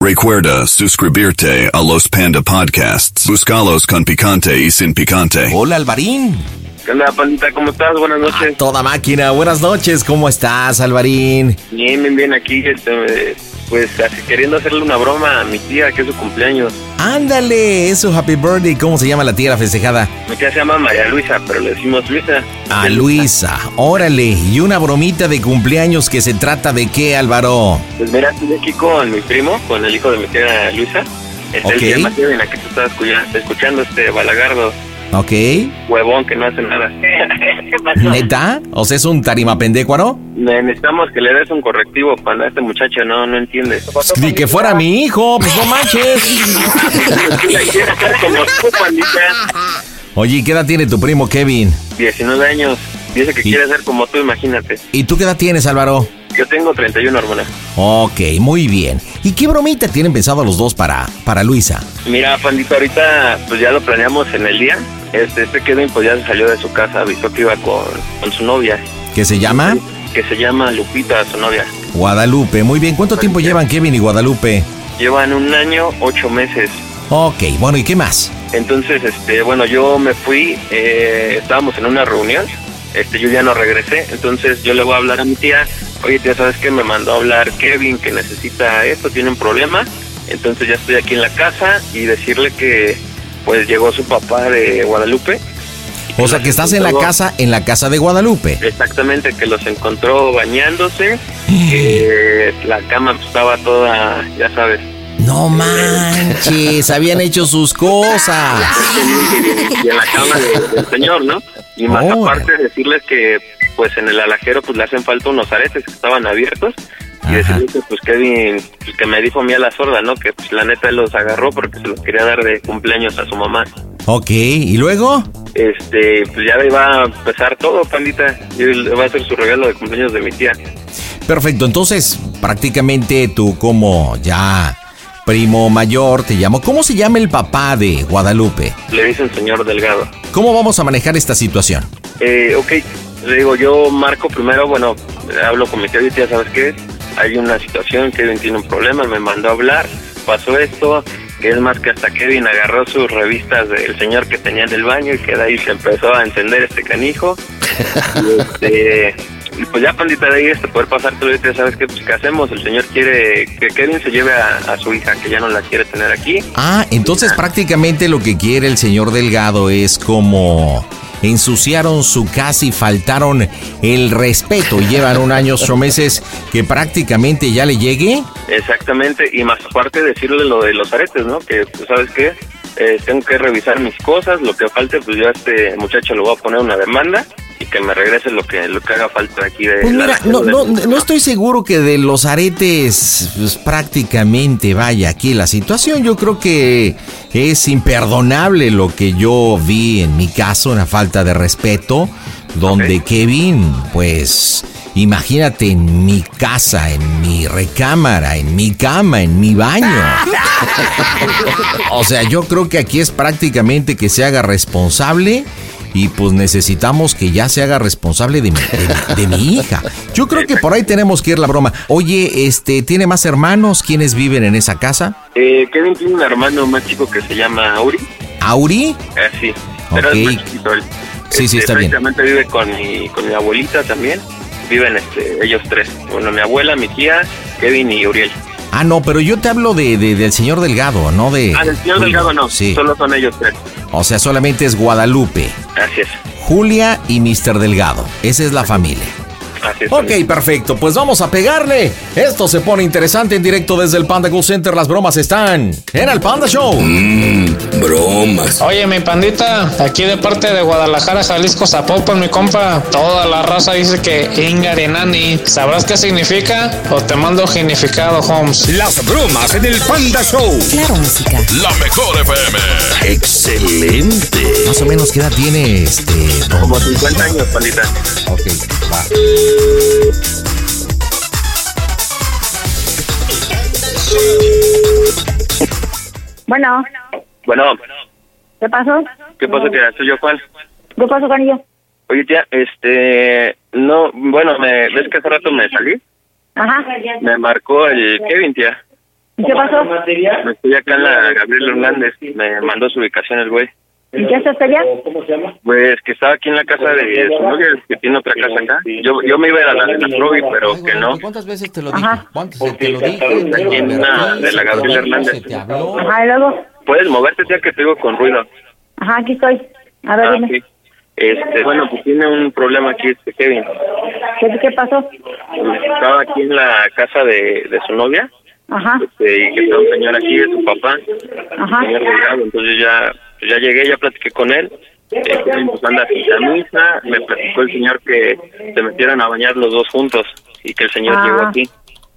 Recuerda suscribirte a los Panda Podcasts. Buscalos con picante y sin picante. Hola, Alvarín. ¿Qué onda, pandita? ¿Cómo estás? Buenas noches. Toda máquina. Buenas noches. ¿Cómo estás, Alvarín? Bien, bien, bien. Aquí, este, pues, queriendo hacerle una broma a mi tía, que es su cumpleaños. Ándale, es su happy birthday. ¿Cómo se llama la tía la festejada? Mi tía se llama María Luisa, pero le decimos Luisa. A Luisa. Órale. Y una bromita de cumpleaños que se trata de qué, Álvaro? Pues mira, estoy aquí con mi primo, con el hijo de mi tía Luisa. Está Ok. el día Mateo en la que tú estás escuchando, escuchando este balagardo. ¿Ok? Huevón que no hace nada. ¿Neta? O sea, es un tarimapendecuaro? Ne- Necesitamos que le des un correctivo para este muchacho, no, no entiende. Ni que fuera mi hijo, pues no manches. Oye, ¿y ¿qué edad tiene tu primo Kevin? 19 años. Dice que quiere ser como tú, imagínate. ¿Y tú qué edad tienes, Álvaro? Yo tengo 31, hermana. Ok, muy bien. ¿Y qué bromita tienen pensado los dos para, para Luisa? Mira, pandita, ahorita pues ya lo planeamos en el día. Este, este Kevin pues ya salió de su casa, avisó que iba con, con su novia, ¿Qué se llama? que se llama Lupita, su novia. Guadalupe. Muy bien. ¿Cuánto tiempo llevan Kevin y Guadalupe? Llevan un año, ocho meses. Ok, bueno, ¿y qué más? Entonces, este, bueno, yo me fui, eh, estábamos en una reunión, este, yo ya no regresé, entonces yo le voy a hablar a mi tía, oye tía, ¿sabes qué? Me mandó a hablar Kevin que necesita esto, tiene un problema, entonces ya estoy aquí en la casa y decirle que pues llegó su papá de Guadalupe, O sea, que estás en la casa, en la casa de Guadalupe. exactamente, que los encontró bañándose, que la cama estaba toda, ya sabes, No manches, habían hecho sus cosas. y en la cama de- del señor, ¿no? Y más aparte decirles que pues en el alajero pues le hacen falta unos aretes que estaban abiertos y decirles que pues Kevin pues, que me dijo a mí a la sorda, ¿no? Que pues la neta él los agarró porque se los quería dar de cumpleaños a su mamá. Ok, ¿y luego? Este, pues ya iba a empezar todo, pandita. Y va a ser su regalo de cumpleaños de mi tía. Perfecto, entonces prácticamente tú como ya primo mayor te llamo. ¿Cómo se llama el papá de Guadalupe? Le dicen señor Delgado. ¿Cómo vamos a manejar esta situación? Eh, ok, le digo, yo marco primero, bueno, hablo con mi tía y tía, ¿sabes qué? Hay una situación, Kevin tiene un problema, me mandó a hablar, pasó esto, que es más que hasta Kevin agarró sus revistas del señor que tenía en el baño y que de ahí se empezó a encender este canijo. y, este, pues ya, pandita, de ahí este, poder pasártelo y tía, ¿sabes qué? Pues, ¿qué hacemos? El señor quiere que Kevin se lleve a, a su hija, que ya no la quiere tener aquí. Ah, entonces prácticamente lo que quiere el señor Delgado es como ensuciaron su casa y faltaron el respeto llevan un año, ocho meses que prácticamente ya le llegue. Exactamente, y más aparte decirle lo de los aretes, ¿no? Que, pues, ¿sabes qué? Eh, tengo que revisar mis cosas, lo que falte, pues yo a este muchacho le voy a poner una demanda y que me regrese lo que lo que haga falta aquí de Pues mira, no, no, no estoy seguro que de los aretes pues, prácticamente vaya aquí la situación. Yo creo que es imperdonable lo que yo vi en mi caso, una falta de respeto, donde Kevin, pues, imagínate en mi casa, en mi recámara, en mi cama, en mi baño. O sea, yo creo que aquí es prácticamente que se haga responsable y pues necesitamos que ya se haga responsable de mi, de, de mi hija. Yo creo que por ahí tenemos que ir la broma. Oye, este, ¿tiene más hermanos? ¿Quiénes viven en esa casa? Eh, Kevin tiene un hermano más chico que se llama Auri, ¿Auri? eh, sí, pero es más chiquito él. Sí, sí, Este, está bien. vive con mi, con mi abuelita también. viven este, ellos tres. Bueno, mi abuela, mi tía, Kevin y Uriel. Ah, no, pero yo te hablo de, de- del señor Delgado, no de... Ah, del señor Julio. Delgado no, Sí. solo son ellos tres. O sea, solamente es Guadalupe, Así es, Julia y Mr. Delgado. Esa es la familia. Ok, perfecto. Pues vamos a pegarle. Esto se pone interesante en directo desde el Panda Cool Center. Las bromas están en el Panda Show. Bromas. Oye, mi pandita, aquí de parte de Guadalajara, Jalisco, Zapopan, mi compa, toda la raza dice que Ingarinani. ¿Sabrás qué significa? O te mando genificado, Holmes. Las bromas en el Panda Show. Claro, música. La mejor FM. Excelente. Más o menos, ¿qué edad tiene este? Como 50 años, pandita. Ok, va. Bueno, Bueno, ¿qué pasó? ¿qué pasa, tía? Soy yo, Juan. ¿Qué pasó, Canillo? Oye, tía, este... No, bueno, me, ¿ves que hace rato me salí? Ajá. Me marcó el Kevin, tía. ¿Y qué pasó? Me estoy acá en la Gabriel Hernández. Me mandó su ubicación el güey. ¿Y qué haces allá? Pues que estaba aquí en la casa de su novia, que tiene otra casa acá. Yo, yo me iba a ir a la de la Trovi, pero que no. ¿Cuántas veces te lo dije? ¿Cuántas veces te lo Está aquí en la de la Gabriel Hernández. Ajá, y luego. Puedes moverte, tía, que te digo con ruido. Ajá, aquí estoy. A ver, Ah, dime. sí. Este, bueno, pues tiene un problema aquí este Kevin. ¿Qué, qué pasó? Estaba aquí en la casa de, de su novia, Ajá, este, y que está un señor aquí, de su papá, ajá. señor Delgado. Entonces ya, ya llegué, ya platiqué con él. Eh, pues anda sin camisa. Me platicó el señor que se metieran a bañar los dos juntos y que el señor Ah. llegó aquí.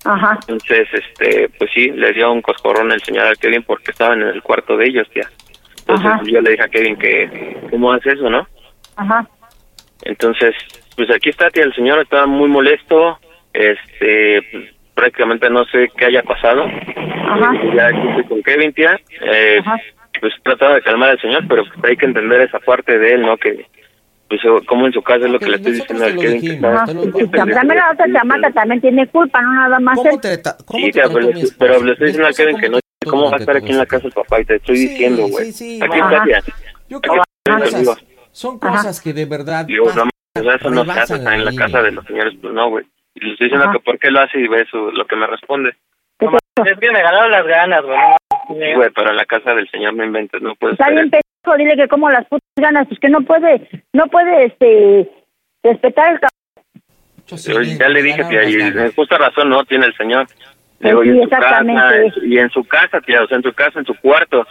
Ajá. Entonces, este, pues sí, le dio un coscorrón el señor al Kevin porque estaban en el cuarto de ellos, tía. Entonces Ajá. yo le dije a Kevin que, ¿cómo hace eso, no? Ajá. Entonces, pues aquí está, tía, el señor está muy molesto, este, pues, prácticamente no sé qué haya pasado. Ajá. Ya aquí estoy con Kevin, tía, eh, pues trataba de calmar al señor, pero pues hay que entender esa parte de él, ¿no? Que, pues como en su casa es lo que le estoy diciendo al Kevin. que está- Ajá. Y también la otra chamaca también tiene culpa, no nada más él. Sí, tía, pero, le- pero le estoy diciendo al Kevin que no, ¿cómo va a estar aquí en la casa el papá? Y te estoy diciendo, güey. Aquí Ajá. está, tía. Yo creo que Son cosas que de verdad. Digo, no, eso no se hace, está en la casa de los señores, pues no, güey. Y le estoy diciendo que por qué lo hace y ve eso, lo que me responde. Es que me ganaron las ganas, güey. Sí, güey, pero la casa del señor no inventes, no puedes Está bien pendejo, dile que como las putas ganas, pues que no puede, no puede, este, respetar el. Yo ya le dije, tía, y en justa razón no tiene el señor. Le digo, Sí, y en su casa, y en su casa, tía, o sea, en su casa, en su cuarto,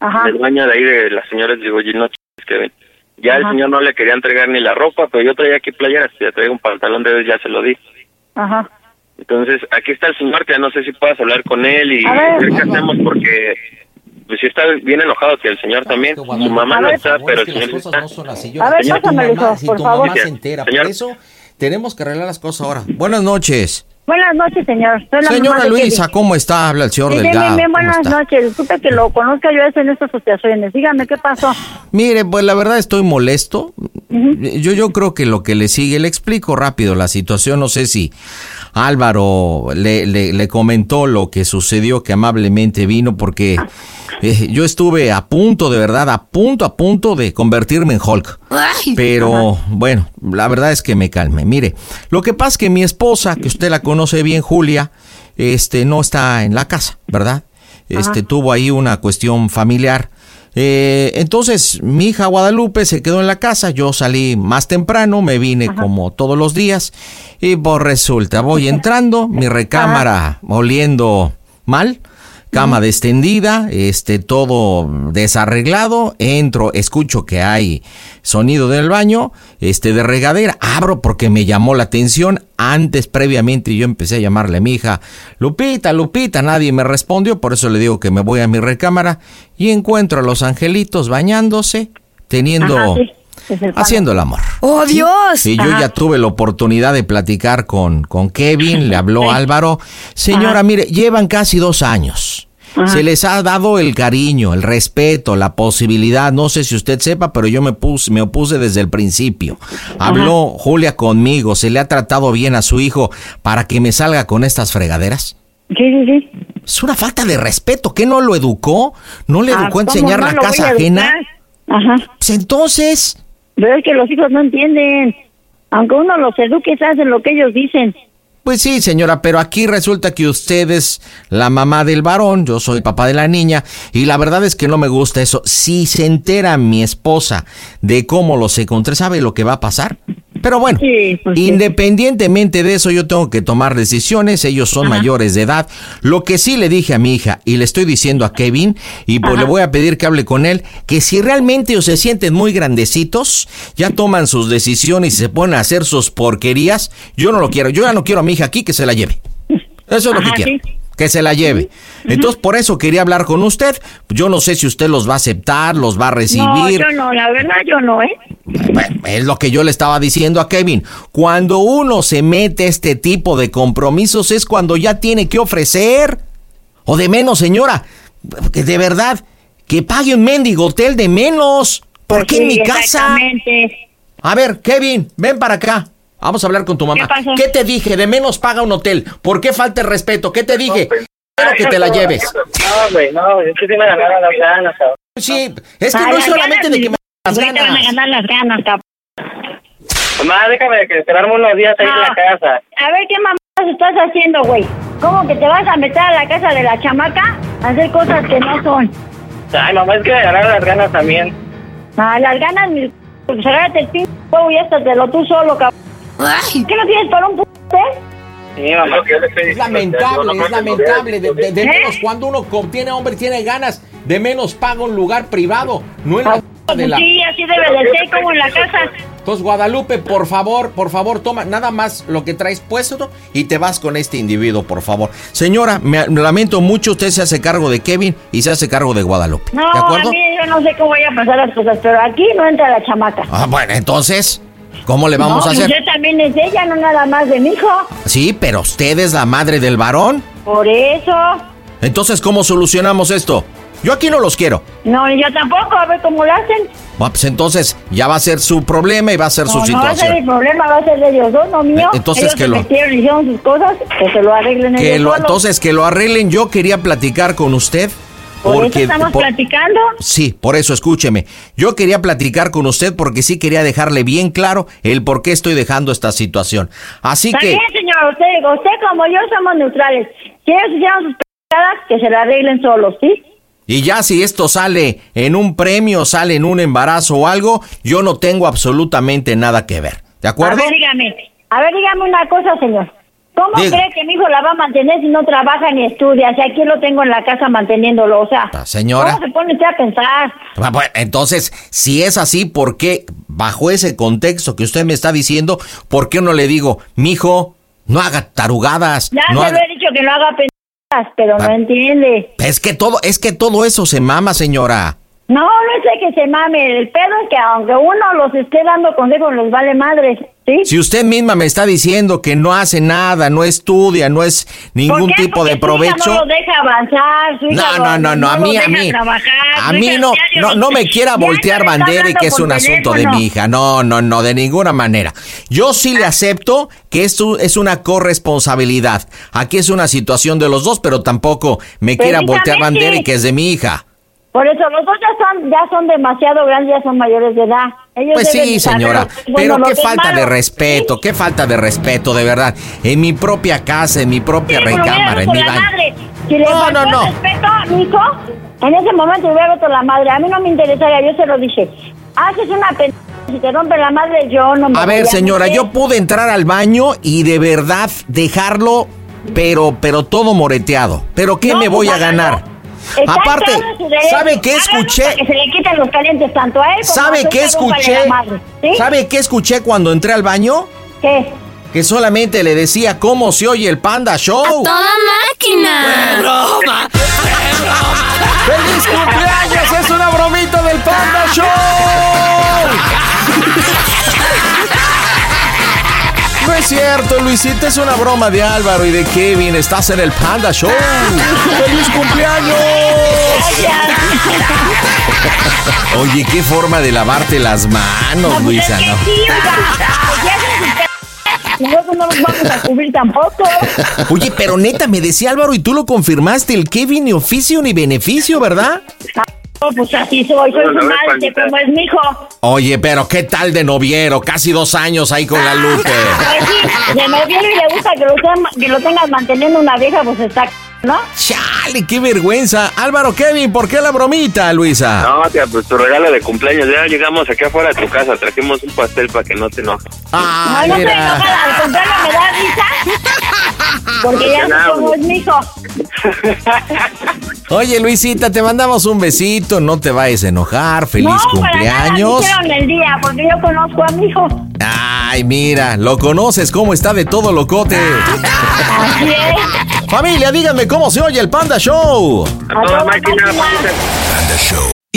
Ajá. el baño de ahí de las señoras, digo, y no chingues, Kevin. Ya el señor no le quería entregar ni la ropa, pero yo traía aquí playeras, ya traigo un pantalón de ellos, ya se lo di. Ajá. Entonces, aquí está el señor, que no sé si puedas hablar con él y A ver. qué hacemos porque pues sí está bien enojado que el señor también. Su mamá no está, pero el que señor las sí cosas está. no son así. A ver, si tu mamá, hijo, si por tu favor. mamá se entera, Señor. por eso tenemos que arreglar las cosas ahora. Buenas noches. Buenas noches, señor. Soy la Señora Luisa. ¿cómo está? Habla el señor Sí, bien, Delgado. bien, bien, ¿Cómo buenas está? noches. Disculpe que lo conozca yo en estas asociaciones. Dígame, ¿qué pasó? Mire, pues la verdad estoy molesto. Yo, yo creo que lo que le sigue, le explico rápido la situación. No sé si Álvaro le, le, le comentó lo que sucedió, que amablemente vino, porque eh, yo estuve a punto, de verdad, a punto, a punto de convertirme en Hulk. Pero bueno, la verdad es que me calme. Mire, lo que pasa es que mi esposa, que usted la conoce bien, Julia, este, no está en la casa, ¿verdad? Este, tuvo ahí una cuestión familiar. Eh, entonces, mi hija Guadalupe se quedó en la casa, yo salí más temprano, me vine como todos los días y pues resulta, voy entrando, mi recámara oliendo mal, cama destendida, este todo desarreglado, entro, escucho que hay sonido del baño, este de regadera, abro porque me llamó la atención, antes previamente yo empecé a llamarle a mi hija, Lupita, Lupita, nadie me respondió, por eso le digo que me voy a mi recámara y encuentro a los angelitos bañándose, teniendo Ajá, sí. Es el haciendo el amor. ¡Oh, Dios! Y yo Ajá. ya tuve la oportunidad de platicar con, con Kevin, le habló Álvaro. Señora, mire, llevan casi dos años. Se les ha dado el cariño, el respeto, la posibilidad. No sé si usted sepa, pero yo me puse, me opuse desde el principio. Habló Julia conmigo, se le ha tratado bien a su hijo para que me salga con estas fregaderas. Sí, sí, sí. Es una falta de respeto. ¿Qué no lo educó? ¿No le Ah, educó a ¿cómo enseñar no la casa ajena? Ajá. Pues entonces, Pero es que los hijos no entienden. Aunque uno los eduque, hacen lo que ellos dicen. Pues sí, señora, pero aquí resulta que usted es la mamá del varón, yo soy papá de la niña, y la verdad es que no me gusta eso. Si se entera mi esposa de cómo los encontré, ¿sabe lo que va a pasar? Pero bueno, independientemente de eso, yo tengo que tomar decisiones. Ellos son mayores de edad. Lo que sí le dije a mi hija y le estoy diciendo a Kevin, y pues le voy a pedir que hable con él, que si realmente ellos se sienten muy grandecitos, ya toman sus decisiones y se ponen a hacer sus porquerías. Yo no lo quiero. Yo ya no quiero a mi hija aquí que se la lleve. Eso es lo que quiero. Que se la lleve. Entonces, por eso quería hablar con usted. Yo no sé si usted los va a aceptar, los va a recibir. No, yo no, la verdad yo no, ¿eh? Bueno, es lo que yo le estaba diciendo a Kevin. Cuando uno se mete a este tipo de compromisos es cuando ya tiene que ofrecer. O de menos, señora. Que de verdad, que pague un mendigo hotel de menos. ¿Por qué en mi casa? Exactamente. A ver, Kevin, ven para acá. Vamos a hablar con tu mamá. ¿Qué te dije? De menos paga un hotel. ¿Por qué falta el respeto? ¿Qué te dije? Quiero que te la lleves. No, güey, no, es que sí me ganaron las ganas, cabrón. Sí, es que no es solamente ganas, de que me las ganas. ganar las ganas, cabrón. Mamá, déjame que esperarme unos días ahí en la casa. A ver, ¿qué mamadas estás haciendo, güey? ¿Cómo que te vas a meter a la casa de la chamaca a hacer cosas que no son? Ay, mamá, es que me ganaron las ganas también. A las ganas, mi... Pues agárrate el pinche huevo y lo tú solo, cabrón. ¿Qué no tienes para un p***, eh? Sí, mamá. Es lamentable, es lamentable. De, de- de ¿Eh? menos cuando uno co- tiene hombre y tiene ganas, de menos paga un lugar privado, no en la de la. Ah, Sí, así debe de ser, como en la casa. Entonces, Guadalupe, por favor, por favor, toma nada más lo que traes puesto y te vas con este individuo, por favor. Señora, me, me lamento mucho, usted se hace cargo de Kevin y se hace cargo de Guadalupe. No, ¿De a acuerdo? mí yo no sé cómo vayan a pasar las cosas, pero aquí no entra la chamaca. Ah, bueno, entonces, ¿cómo le vamos no, a hacer? Usted también es ella, no nada más de mi hijo. Sí, pero usted es la madre del varón. Por eso. Entonces, ¿cómo solucionamos esto? Yo aquí no los quiero. No, yo tampoco, a ver cómo lo hacen. Bueno, pues entonces ya va a ser su problema y va a ser su no, no va a ser situación. mi problema, va a ser de ellos dos, no mío. Eh, entonces ellos que se lo- metieron y hicieron sus cosas, que se lo arreglen Que ellos lo, entonces que lo arreglen. Yo quería platicar con usted. Por eso estamos por- platicando. Sí, por eso escúcheme. Yo quería platicar con usted porque sí quería dejarle bien claro el por qué estoy dejando esta situación. Así que bien, señor, usted, usted como yo somos neutrales. Si ellos hicieron sus que se lo arreglen solos, ¿sí? y ya si esto sale en un premio, sale en un embarazo o algo, yo no tengo absolutamente nada que ver. ¿De acuerdo? A ver, dígame, a ver, dígame una cosa, señor. ¿Cómo cree que mi hijo la va a mantener si no trabaja ni estudia? Si aquí lo tengo en la casa manteniéndolo, o sea. Ah, señora. ¿Cómo se pone usted a pensar? Ah, Bueno, entonces, si es así, ¿por qué, bajo ese contexto que usted me está diciendo, por qué no le digo, mijo, no haga tarugadas? Ya no se haga- lo he dicho que no haga pendejadas, pero Ah. no entiende. Es que todo, es que todo eso se mama, señora. No, no es que se mame. El pedo es que aunque uno los esté dando consejos, les vale madres, ¿sí? Si usted misma me está diciendo que no hace nada, no estudia, no es ningún ¿Por qué? tipo de Porque su hija provecho. no lo deja avanzar, su hija No, no, no, no, a mí, a mí, trabajar, a mí no, no, no me quiera voltear bandera y que es un asunto de mi hija. No, no, no, de ninguna manera. Yo sí le acepto que esto es una corresponsabilidad. Aquí es una situación de los dos, pero tampoco me quiera voltear bandera y que es de mi hija. Por eso los dos ya son, ya son demasiado grandes, ya son mayores de edad. Ellos Pues sí, señora, bueno, pero qué falta de respeto, qué falta de respeto, de verdad. En mi propia casa, en mi propia Sí, recámara, en mi baño. Si No, no, no. respeto hijo, en ese momento hubiera roto la madre. A mí no me interesaría, yo se lo dije. Haces una. Si te rompe la madre, yo no me A ver, voy señora, yo pude entrar al baño y de verdad dejarlo, pero, pero todo moreteado. ¿Pero qué No, me voy pues, a ganar? Está Aparte, en todo su derecho. ¿sabe qué escuché? para Que se le quiten los calientes tanto a él como a ¿Sabe qué escuché? madre, ¿sí? ¿Sabe qué escuché cuando entré al baño? ¿Qué? Que solamente le decía cómo se oye el Panda Show. máquina! broma! ¡Feliz cumpleaños! ¡Es una bromita del Panda Show! No es cierto, Luisita, es una broma de Álvaro y de Kevin. Estás en el Panda Show. ¡Feliz cumpleaños! Oye, qué forma de lavarte las manos, Luisa, ¿no? Nosotros no nos vamos a cubrir tampoco. Oye, pero neta, me decía Álvaro y tú lo confirmaste, el Kevin ni oficio ni beneficio, ¿verdad? Oh, pues así soy, soy su madre, como es mi hijo. Oye, pero ¿qué tal de noviero? Casi dos años ahí con la Lupe. Pues sí, de noviero y le gusta que lo, tenga- que lo tengas manteniendo una vieja, pues está, ¿no? Chale, qué vergüenza. Álvaro Kevin, ¿por qué la bromita, Luisa? No, tía, pues tu regalo de cumpleaños. Ya llegamos aquí afuera de tu casa, trajimos un pastel para que no te enojes. Ah, no, no enoja, al contrario, me da risa. Porque ya cómo es mi hijo. Oye, Luisita, te mandamos un besito, no te vayas a enojar, feliz no, para nada, cumpleaños. el día, porque yo conozco a mi hijo. Ay, mira, lo conoces, cómo está de todo locote. Así es. Familia, díganme cómo se oye el Panda Show. Panda Show.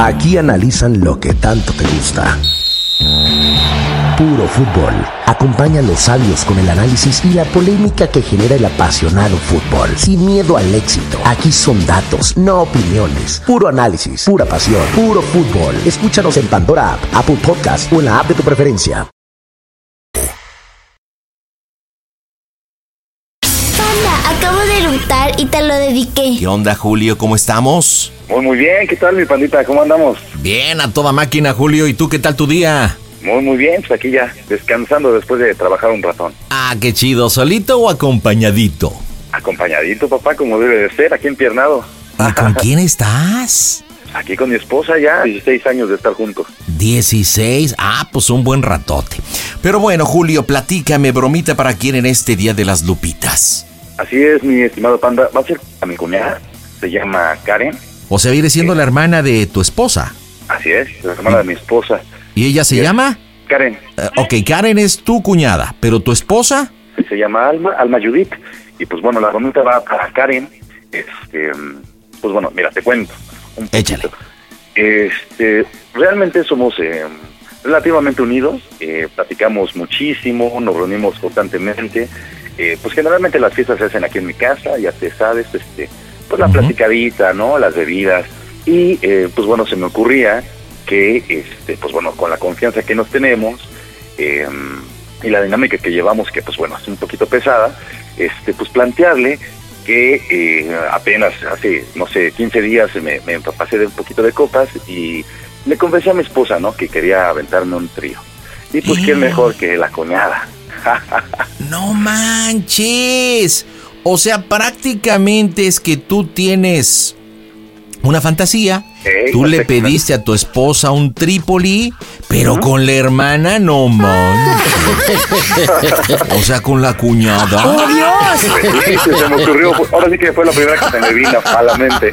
Aquí analizan lo que tanto te gusta. Puro fútbol. Acompaña a los sabios con el análisis y la polémica que genera el apasionado fútbol. Sin miedo al éxito. Aquí son datos, no opiniones. Puro análisis, pura pasión, puro fútbol. Escúchanos en Pandora App, Apple Podcast o en la app de tu preferencia. Acabo de eructar y te lo dediqué. ¿Qué onda, Julio? ¿Cómo estamos? Muy, muy bien. ¿Qué tal, mi pandita? ¿Cómo andamos? Bien, a toda máquina, Julio. ¿Y tú qué tal tu día? Muy, muy bien. Pues aquí ya, descansando después de trabajar un ratón. Ah, qué chido. ¿Solito o acompañadito? Acompañadito, papá, como debe de ser, aquí empiernado. ¿Y con quién estás? Aquí con mi esposa ya, 16 años de estar juntos. 16. Ah, pues un buen ratote. Pero bueno, Julio, platícame, bromita para quién en este Día de las Lupitas. Así es, mi estimado panda. Va a ser a mi cuñada. Se llama Karen. O sea, viene siendo la hermana de tu esposa. Así es, la hermana de mi esposa. ¿Y ella se llama? Karen. Eh, ok, Karen es tu cuñada, pero tu esposa. Se llama Alma, Alma Judith. Y pues bueno, la bromita va para Karen. Este, pues bueno, mira, te cuento. Un Échale. Este, realmente somos eh, relativamente unidos, eh, platicamos muchísimo, nos reunimos constantemente. Eh, pues generalmente las fiestas se hacen aquí en mi casa, ya te sabes, este, pues la platicadita, ¿no? Las bebidas. Y eh, pues bueno, se me ocurría que, este, pues bueno, con la confianza que nos tenemos eh, y la dinámica que llevamos, que pues bueno, es un poquito pesada, este, pues plantearle que eh, apenas hace, no sé, 15 días me, me pasé de un poquito de copas y le confesé a mi esposa, ¿no? Que quería aventarme un trío. Y pues, ¿quién mejor que la cuñada? No manches. O sea, prácticamente es que tú tienes una fantasía. Tú no le pediste a tu esposa un Trípoli, pero con la hermana no manches. O sea, con la cuñada. ¡Oh, Sí, se me ocurrió. Ahora sí que fue la primera que se me vino a la mente.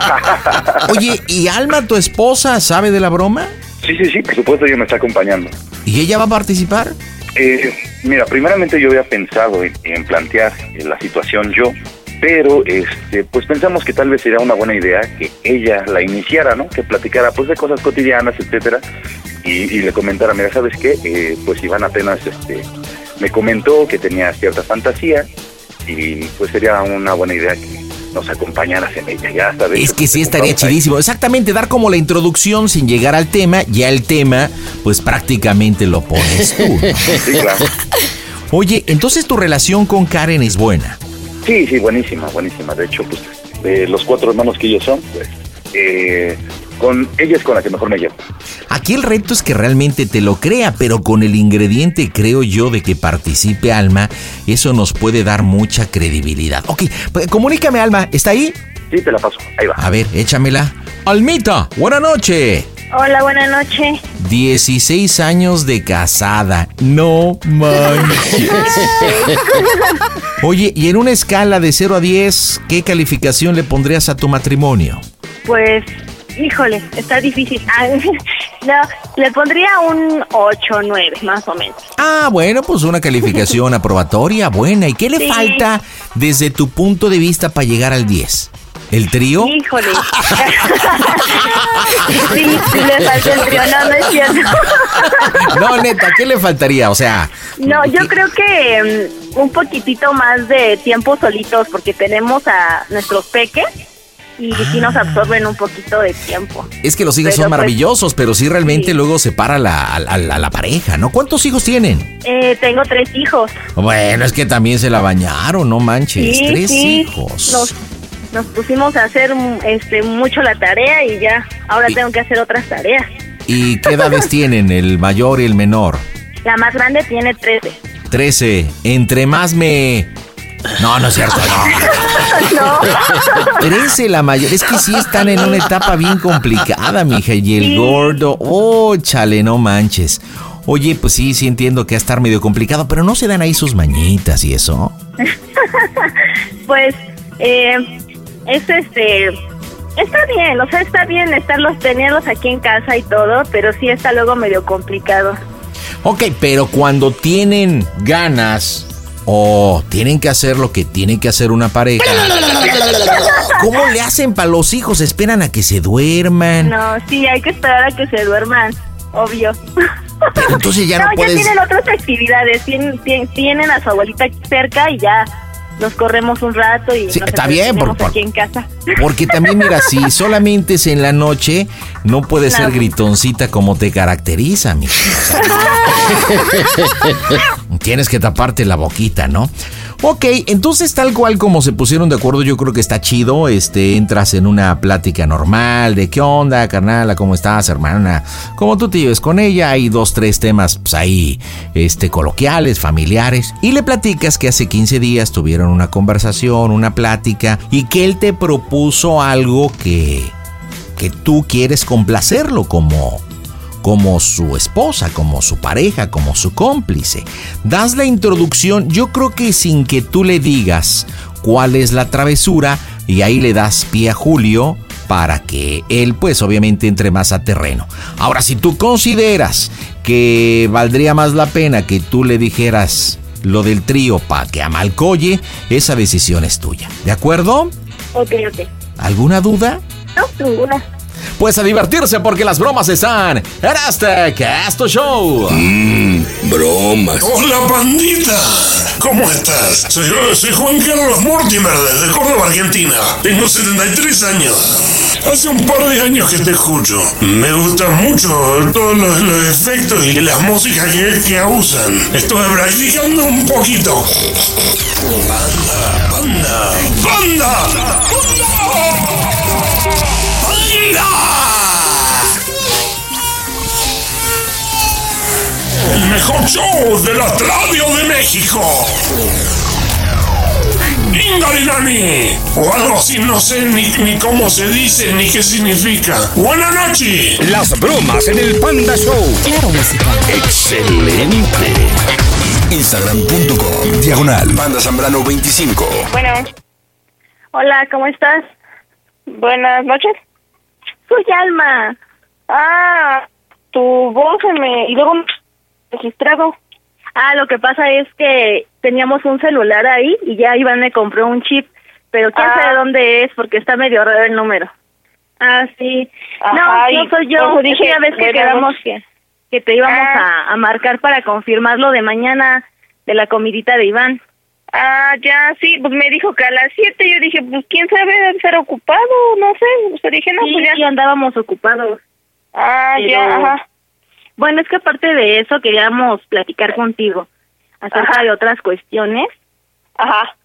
Oye, ¿y Alma, tu esposa, sabe de la broma? Sí, sí, sí, por supuesto, ella me está acompañando. ¿Y ella va a participar? Eh, mira, primeramente yo había pensado en, plantear eh, la situación yo, pero este, pues pensamos que tal vez sería una buena idea que ella la iniciara, ¿no? Que platicara pues de cosas cotidianas, etcétera, y, y le comentara, mira, ¿sabes qué? Eh, pues Iván apenas este, me comentó que tenía cierta fantasía y pues sería una buena idea que nos acompañaras en ella. Ya hasta de Es que sí estaría ahí. chidísimo. Exactamente, dar como la introducción sin llegar al tema. Ya el tema, pues prácticamente lo pones tú. ¿no? Sí, claro. Oye, entonces tu relación con Karen es buena. Sí, sí, buenísima, buenísima. De hecho, pues, de los cuatro hermanos que ellos son, pues, eh, con ella es con la que mejor me llevo. Aquí el reto es que realmente te lo crea, pero con el ingrediente, creo yo, de que participe Alma, eso nos puede dar mucha credibilidad. Ok, pues, comunícame, Alma, ¿está ahí? Sí, te la paso. Ahí va. A ver, échamela. Almita, buena noche. Hola, buenas noches. 16 años de casada. No manches. Oye, y en una escala de 0 a 10, ¿qué calificación le pondrías a tu matrimonio? Pues, híjole, está difícil. Ah, no, le pondría un 8 9, más o menos. Ah, bueno, pues una calificación aprobatoria buena. ¿Y qué le Sí. falta desde tu punto de vista para llegar al 10? ¿El trío? Híjole. sí, sí le falta el trío, no, no es cierto. No, neta, ¿qué le faltaría? O sea, No, yo creo que mm, un poquitito más de tiempo solitos porque tenemos a nuestros peques y sí nos absorben un poquito de tiempo. es que los hijos Pero, son pues, maravillosos, pero sí realmente luego separa la, a, la pareja, ¿no? ¿Cuántos hijos tienen? Eh, tengo tres hijos. Bueno, es que también se la bañaron, no manches. Sí, Tres sí. hijos. Nos, nos pusimos a hacer este mucho la tarea y ya. Ahora tengo que hacer otras tareas. ¿Y qué edades tienen el mayor y el menor? La más grande tiene 13. Trece. Entre más me... No, no es cierto, no. no. La mayor. Es que sí están en una etapa bien complicada, mija. Y el Sí. gordo. Oh, chale, no manches. Oye, pues sí, sí entiendo que va a estar medio complicado, pero no se dan ahí sus mañitas y eso. Pues eh, es este está bien, o sea, está bien estarlos tenerlos aquí en casa y todo, pero sí está luego medio complicado. Ok, pero cuando tienen ganas o tienen que hacer lo que tiene que hacer una pareja, ¿cómo le hacen para los hijos? ¿Esperan a que se duerman? No, sí, hay que esperar a que se duerman, obvio. Pero entonces ya no, no, puedes... ya tienen otras actividades, tienen, tienen, tienen a su abuelita cerca y ya nos corremos un rato y Sí, nos está bien, por- aquí en casa. Porque también, mira, si solamente es en la noche, no puede ser gritoncita como te caracteriza, mi. Tienes que taparte la boquita, ¿no? Ok, entonces tal cual como se pusieron de acuerdo, yo creo que está chido. Este, entras en una plática normal de qué onda, carnala, cómo estás, hermana, cómo tú te lleves con ella. Hay dos, tres temas, pues ahí, este, coloquiales, familiares. Y le platicas que hace 15 días tuvieron una conversación, una plática, y que él te propuso algo que, que tú quieres complacerlo como como su esposa, como su pareja, como su cómplice. Das la introducción, yo creo que sin que tú le digas cuál es la travesura y ahí le das pie a Julio para que él pues obviamente entre más a terreno. Ahora, si tú consideras que valdría más la pena que tú le dijeras lo del trío para que amalcoye, esa decisión es tuya. ¿De acuerdo? Ok, ok. ¿Alguna duda? No, ninguna. Pues a divertirse porque las bromas están en este Casto Show. Mmm, bromas. Hola, pandita. ¿Cómo estás? Soy, soy Juan Carlos Mortimer desde Córdoba, Argentina. Tengo 73 años. Hace un par de años que te escucho. Me gustan mucho todos los, los efectos y las músicas que, que usan. Estoy practicando un poquito. Panda, panda. El mejor show de la radio de México. Ingarinani. O algo así, no sé ni, ni cómo se dice ni qué significa. Buenas noches. Las bromas en el Panda Show. Claro, música. Excelente. Instagram.com. Diagonal. Panda Zambrano 25. Bueno. Hola, ¿cómo estás? Buenas noches. Soy Alma. Ah, tu voz se me... Y luego me registrado. Ah, lo que pasa es que teníamos un celular ahí y ya Iván me compró un chip, pero quién Ah. sabe dónde es porque está medio raro el número. Ah, sí. Ajá, no, no soy yo. Es dije, ya ves que quedamos que, que te íbamos Ah. a, a marcar para confirmar lo de mañana de la comidita de Iván. Ah, ya, sí, pues me dijo que a las 7 yo dije, pues quién sabe, debe ser ocupado, no sé, pues dije, no, Sí, pues ya. sí, andábamos ocupados. Ah, Pero- ya, ajá. Bueno, es que aparte de eso queríamos platicar contigo acerca Ajá. de otras cuestiones. Ajá.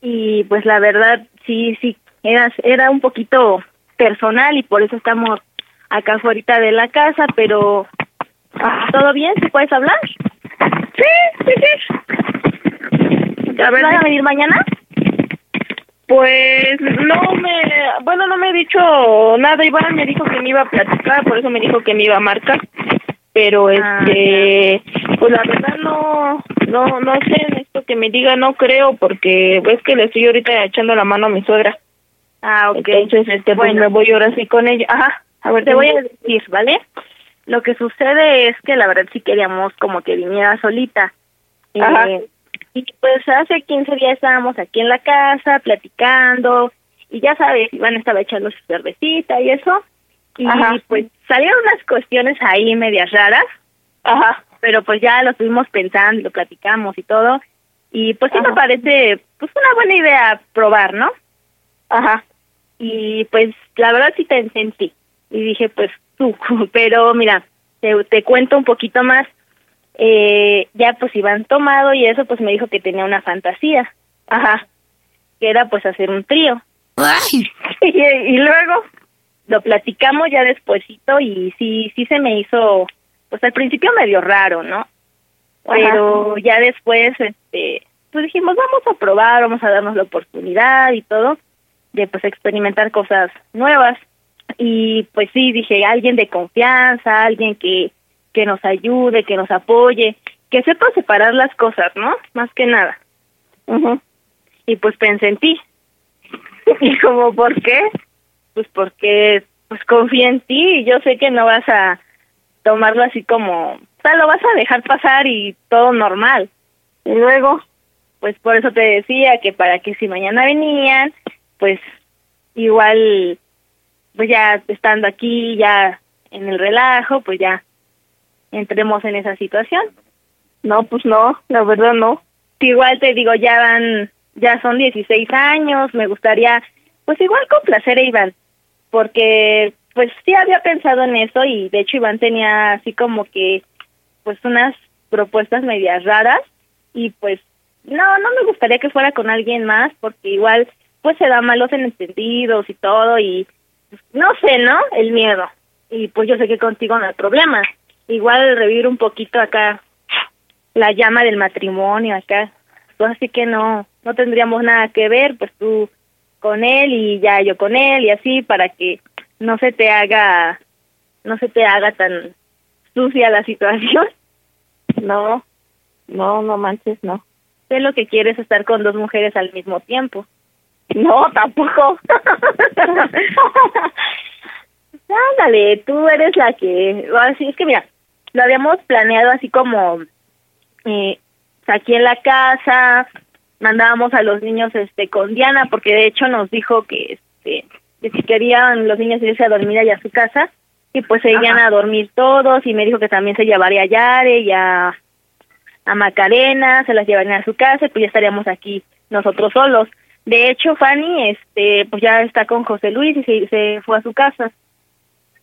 Y pues la verdad, sí, sí, era, era un poquito personal y por eso estamos acá afuera de la casa, pero ¿todo bien? ¿Sí puedes hablar? Sí, sí, sí. ¿Te van a venir mañana? Pues no me, bueno, no me ha dicho nada. Iván me dijo que me iba a platicar, por eso me dijo que me iba a marcar. Pero Ah, este, pues la verdad no, no, no sé, necesito que me diga, no creo, porque ves que le estoy ahorita echando la mano a mi suegra. Ah, ok. Entonces, este, pues Bueno. me voy ahora sí con ella. Ajá. A ver, Te voy a decir, ¿vale? Lo que sucede es que la verdad sí queríamos como que viniera solita. Ajá. Eh, y pues hace 15 días estábamos aquí en la casa platicando y ya sabes, Iván estaba echando su cervecita y eso, y Ajá. pues salieron unas cuestiones ahí medias raras, Ajá. pero pues ya lo estuvimos pensando, lo platicamos y todo, y pues sí me parece pues una buena idea probar, ¿no? Ajá. Y pues la verdad sí pensé en ti, y dije pues tú, pero mira, te, te cuento un poquito más, eh, ya pues Iván tomado y eso pues me dijo que tenía una fantasía, Ajá. que era pues hacer un trío. y, y luego lo platicamos ya despuesito y sí, sí se me hizo, pues al principio medio raro, ¿no? Pero ya después, este, pues dijimos, vamos a probar, vamos a darnos la oportunidad y todo, de pues experimentar cosas nuevas. Y pues sí, dije, alguien de confianza, alguien que, que nos ayude, que nos apoye, que sepa separar las cosas, ¿no? Más que nada. Y pues pensé en ti. ¿Y como por qué? Pues porque pues confío en ti y yo sé que no vas a tomarlo así como, o sea, lo vas a dejar pasar y todo normal. Y luego, pues por eso te decía que para que si mañana venían, pues igual, pues ya estando aquí, ya en el relajo, pues ya entremos en esa situación. No, pues no, la verdad no. Igual te digo, ya van, ya son 16 años, me gustaría, pues igual complacer a Iván, porque pues sí había pensado en eso y de hecho Iván tenía así como que, pues unas propuestas medias raras y pues no, no me gustaría que fuera con alguien más porque igual pues se da malos entendidos y todo y pues, no sé, ¿no? El miedo. Y pues yo sé que contigo no hay problema. Igual revivir un poquito acá la llama del matrimonio acá. Pues así que no, no tendríamos nada que ver, pues tú con él y ya yo con él y así para que no se te haga, no se te haga tan sucia la situación. No, no, no manches, no. Sé lo que quieres estar con dos mujeres al mismo tiempo. No, tampoco. Ándale, tú eres la que, así es que mira, lo habíamos planeado así como eh, aquí en la casa, mandábamos a los niños este con Diana porque de hecho nos dijo que este que si querían los niños irse a dormir allá a su casa y pues se irían a dormir todos y me dijo que también se llevaría a Yare y a, a Macarena, se las llevarían a su casa y pues ya estaríamos aquí nosotros solos. De hecho, Fanny este pues ya está con José Luis y se, se fue a su casa.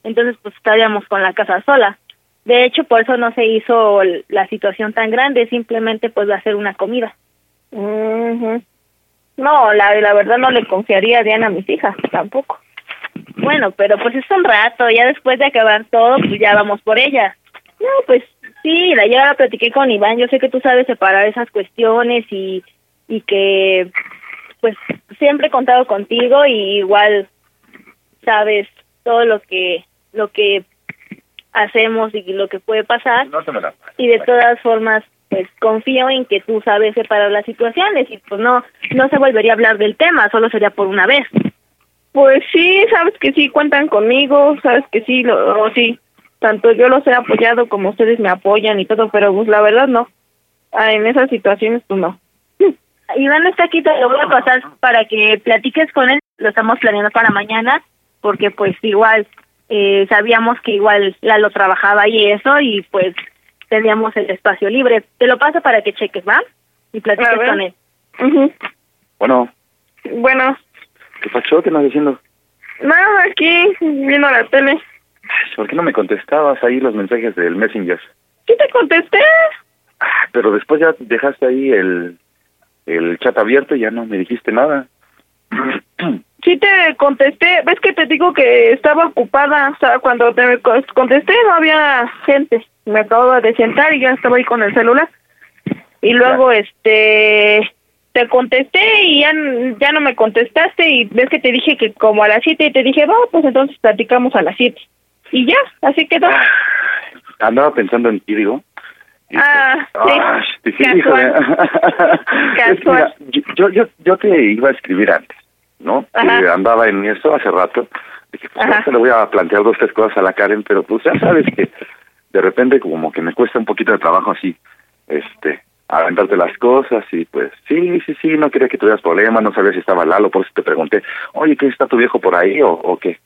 Entonces pues estaríamos con la casa sola. De hecho, por eso no se hizo la situación tan grande, simplemente pues va a ser una comida. No, la, la verdad no le confiaría a Diana a mis hijas, tampoco. Bueno, pero pues es un rato, ya después de acabar todo, pues ya vamos por ella. No, pues sí, la ya la platiqué con Iván, yo sé que tú sabes separar esas cuestiones y, y que pues siempre he contado contigo y igual sabes todo lo que lo que hacemos y lo que puede pasar No se me la y de todas formas pues confío en que tú sabes separar las situaciones y pues no no se volvería a hablar del tema, solo sería por una vez. Pues sí, sabes que sí cuentan conmigo, sabes que sí, lo, o sí, tanto yo los he apoyado como ustedes me apoyan y todo, pero pues la verdad no. Ah, en esas situaciones pues no. Iván está aquí, te lo voy a pasar para que platiques con él. Lo estamos planeando para mañana, porque pues igual eh, sabíamos que igual Lalo trabajaba y eso, y pues teníamos el espacio libre. Te lo paso para que cheques, ¿va? Y platiques con él. Ujú. Bueno, Bueno, ¿qué pasó? ¿Qué andas diciendo? nada, aquí viendo la tele. ¿Por qué no me contestabas ahí los mensajes del Messenger? ¿Qué te contesté? Pero después ya dejaste ahí el, el chat abierto y ya no me dijiste nada. Sí te contesté, ves que te digo que estaba ocupada, o sea, cuando te co- contesté no había gente, me acababa de sentar y ya estaba ahí con el celular. Y luego, este, te contesté y ya, ya no me contestaste y ves que te dije que como a las siete y te dije, va, pues entonces platicamos a las siete. Y ya, así quedó. Andaba pensando en ti, digo. Ah, Ah, sí. Es que mira, yo, yo, yo te iba a escribir antes, ¿no? Eh, andaba en eso hace rato. Dije, pues ahorita le voy a plantear dos, tres cosas a la Karen, pero pues ya sabes que de repente como que me cuesta un poquito de trabajo así, este, aventarte las cosas y pues sí, sí, sí, no quería que tuvieras problemas, no sabía si estaba Lalo, por eso te pregunté, oye, ¿qué está tu viejo por ahí o, o qué?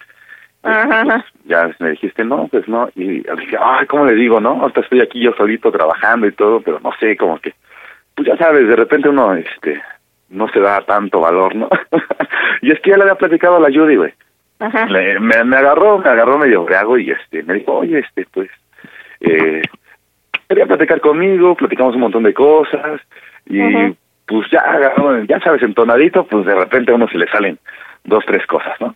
Ajá, ajá. Ya me dijiste, no, pues no, y dije, ay, ¿cómo le digo, no? Ahorita estoy aquí yo solito trabajando y todo, pero no sé, como que, pues ya sabes, de repente uno, este, no se da tanto valor, ¿no? y es que ya le había platicado a la Judy, güey. Ajá. Le- me, me agarró, me agarró medio briago y este, me dijo, oye, este, pues, eh, quería platicar conmigo, platicamos un montón de cosas y pues ya ya sabes, entonadito, pues de repente a uno se le salen dos, tres cosas, ¿no?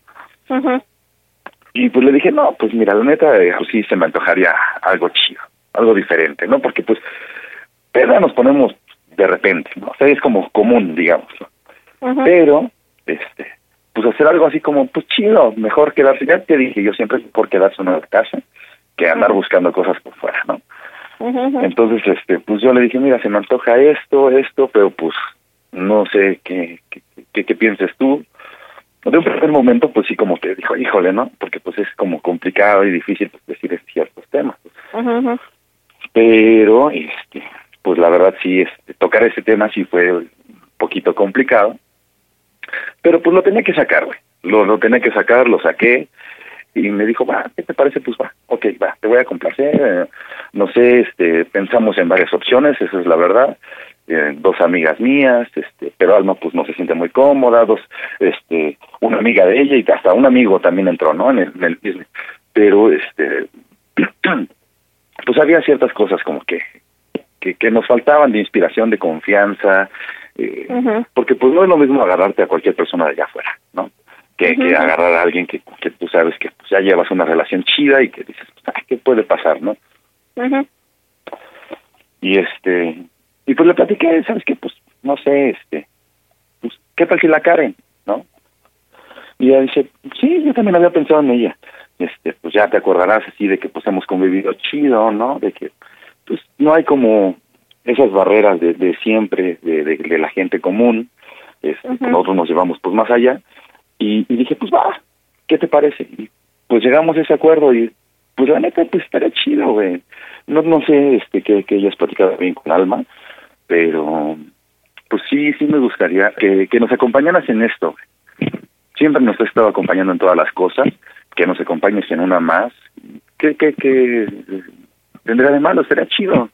Y pues le dije, no, pues mira, la neta, eh, pues sí se me antojaría algo chido, algo diferente, ¿no? Porque pues, peda nos ponemos de repente, ¿no? O sea, es como común, digamos, ¿no? Pero, este, pues hacer algo así como, pues chido, mejor quedarse, ya te dije, yo siempre por quedarse uno en casa que andar buscando cosas por fuera, ¿no? Entonces, este, pues yo le dije, mira, se me antoja esto, esto, pero pues no sé qué, qué, qué, qué pienses tú. De un primer momento, pues sí, como que dijo, híjole, ¿no? Porque pues es como complicado y difícil pues, decir ciertos temas. Ujú. Pero, este, pues la verdad sí, este, tocar ese tema sí fue un poquito complicado. Pero pues lo tenía que sacar, güey. Lo, lo tenía que sacar, lo saqué. Y me dijo, va, ¿qué te parece? Pues va, ok, va, te voy a complacer. eh, no sé, este, pensamos en varias opciones, esa es la verdad. Eh, dos amigas mías, este, pero Alma pues no se siente muy cómoda, dos, este, una amiga de ella y hasta un amigo también entró, ¿no? En el, en el business. Pero, este, pues había ciertas cosas como que, que, que nos faltaban de inspiración, de confianza, eh, porque pues no es lo mismo agarrarte a cualquier persona de allá afuera, ¿no? Que, agarrar a alguien que, que tú sabes que pues, ya llevas una relación chida y que dices, pues, "Ay, ¿qué puede pasar, no? Y este, y pues le platiqué, ¿sabes qué? Pues, no sé, este, pues, ¿qué tal si la Karen, no? Y ella dice, sí, yo también había pensado en ella. Este, pues ya te acordarás así de que pues hemos convivido chido, ¿no? De que, pues, no hay como esas barreras de, de siempre, de, de, de la gente común. Este. Nosotros nos llevamos pues más allá. Y, dije, pues va, ¿qué te parece? Y pues llegamos a ese acuerdo y pues la neta pues estaría chido, güey. No, no sé este que, que hayas platicado bien con Alma, pero pues sí, sí me gustaría que, que nos acompañaras en esto. Siempre nos has estado acompañando en todas las cosas, que nos acompañes en una más. que que que eh, tendría de malo? Sería chido.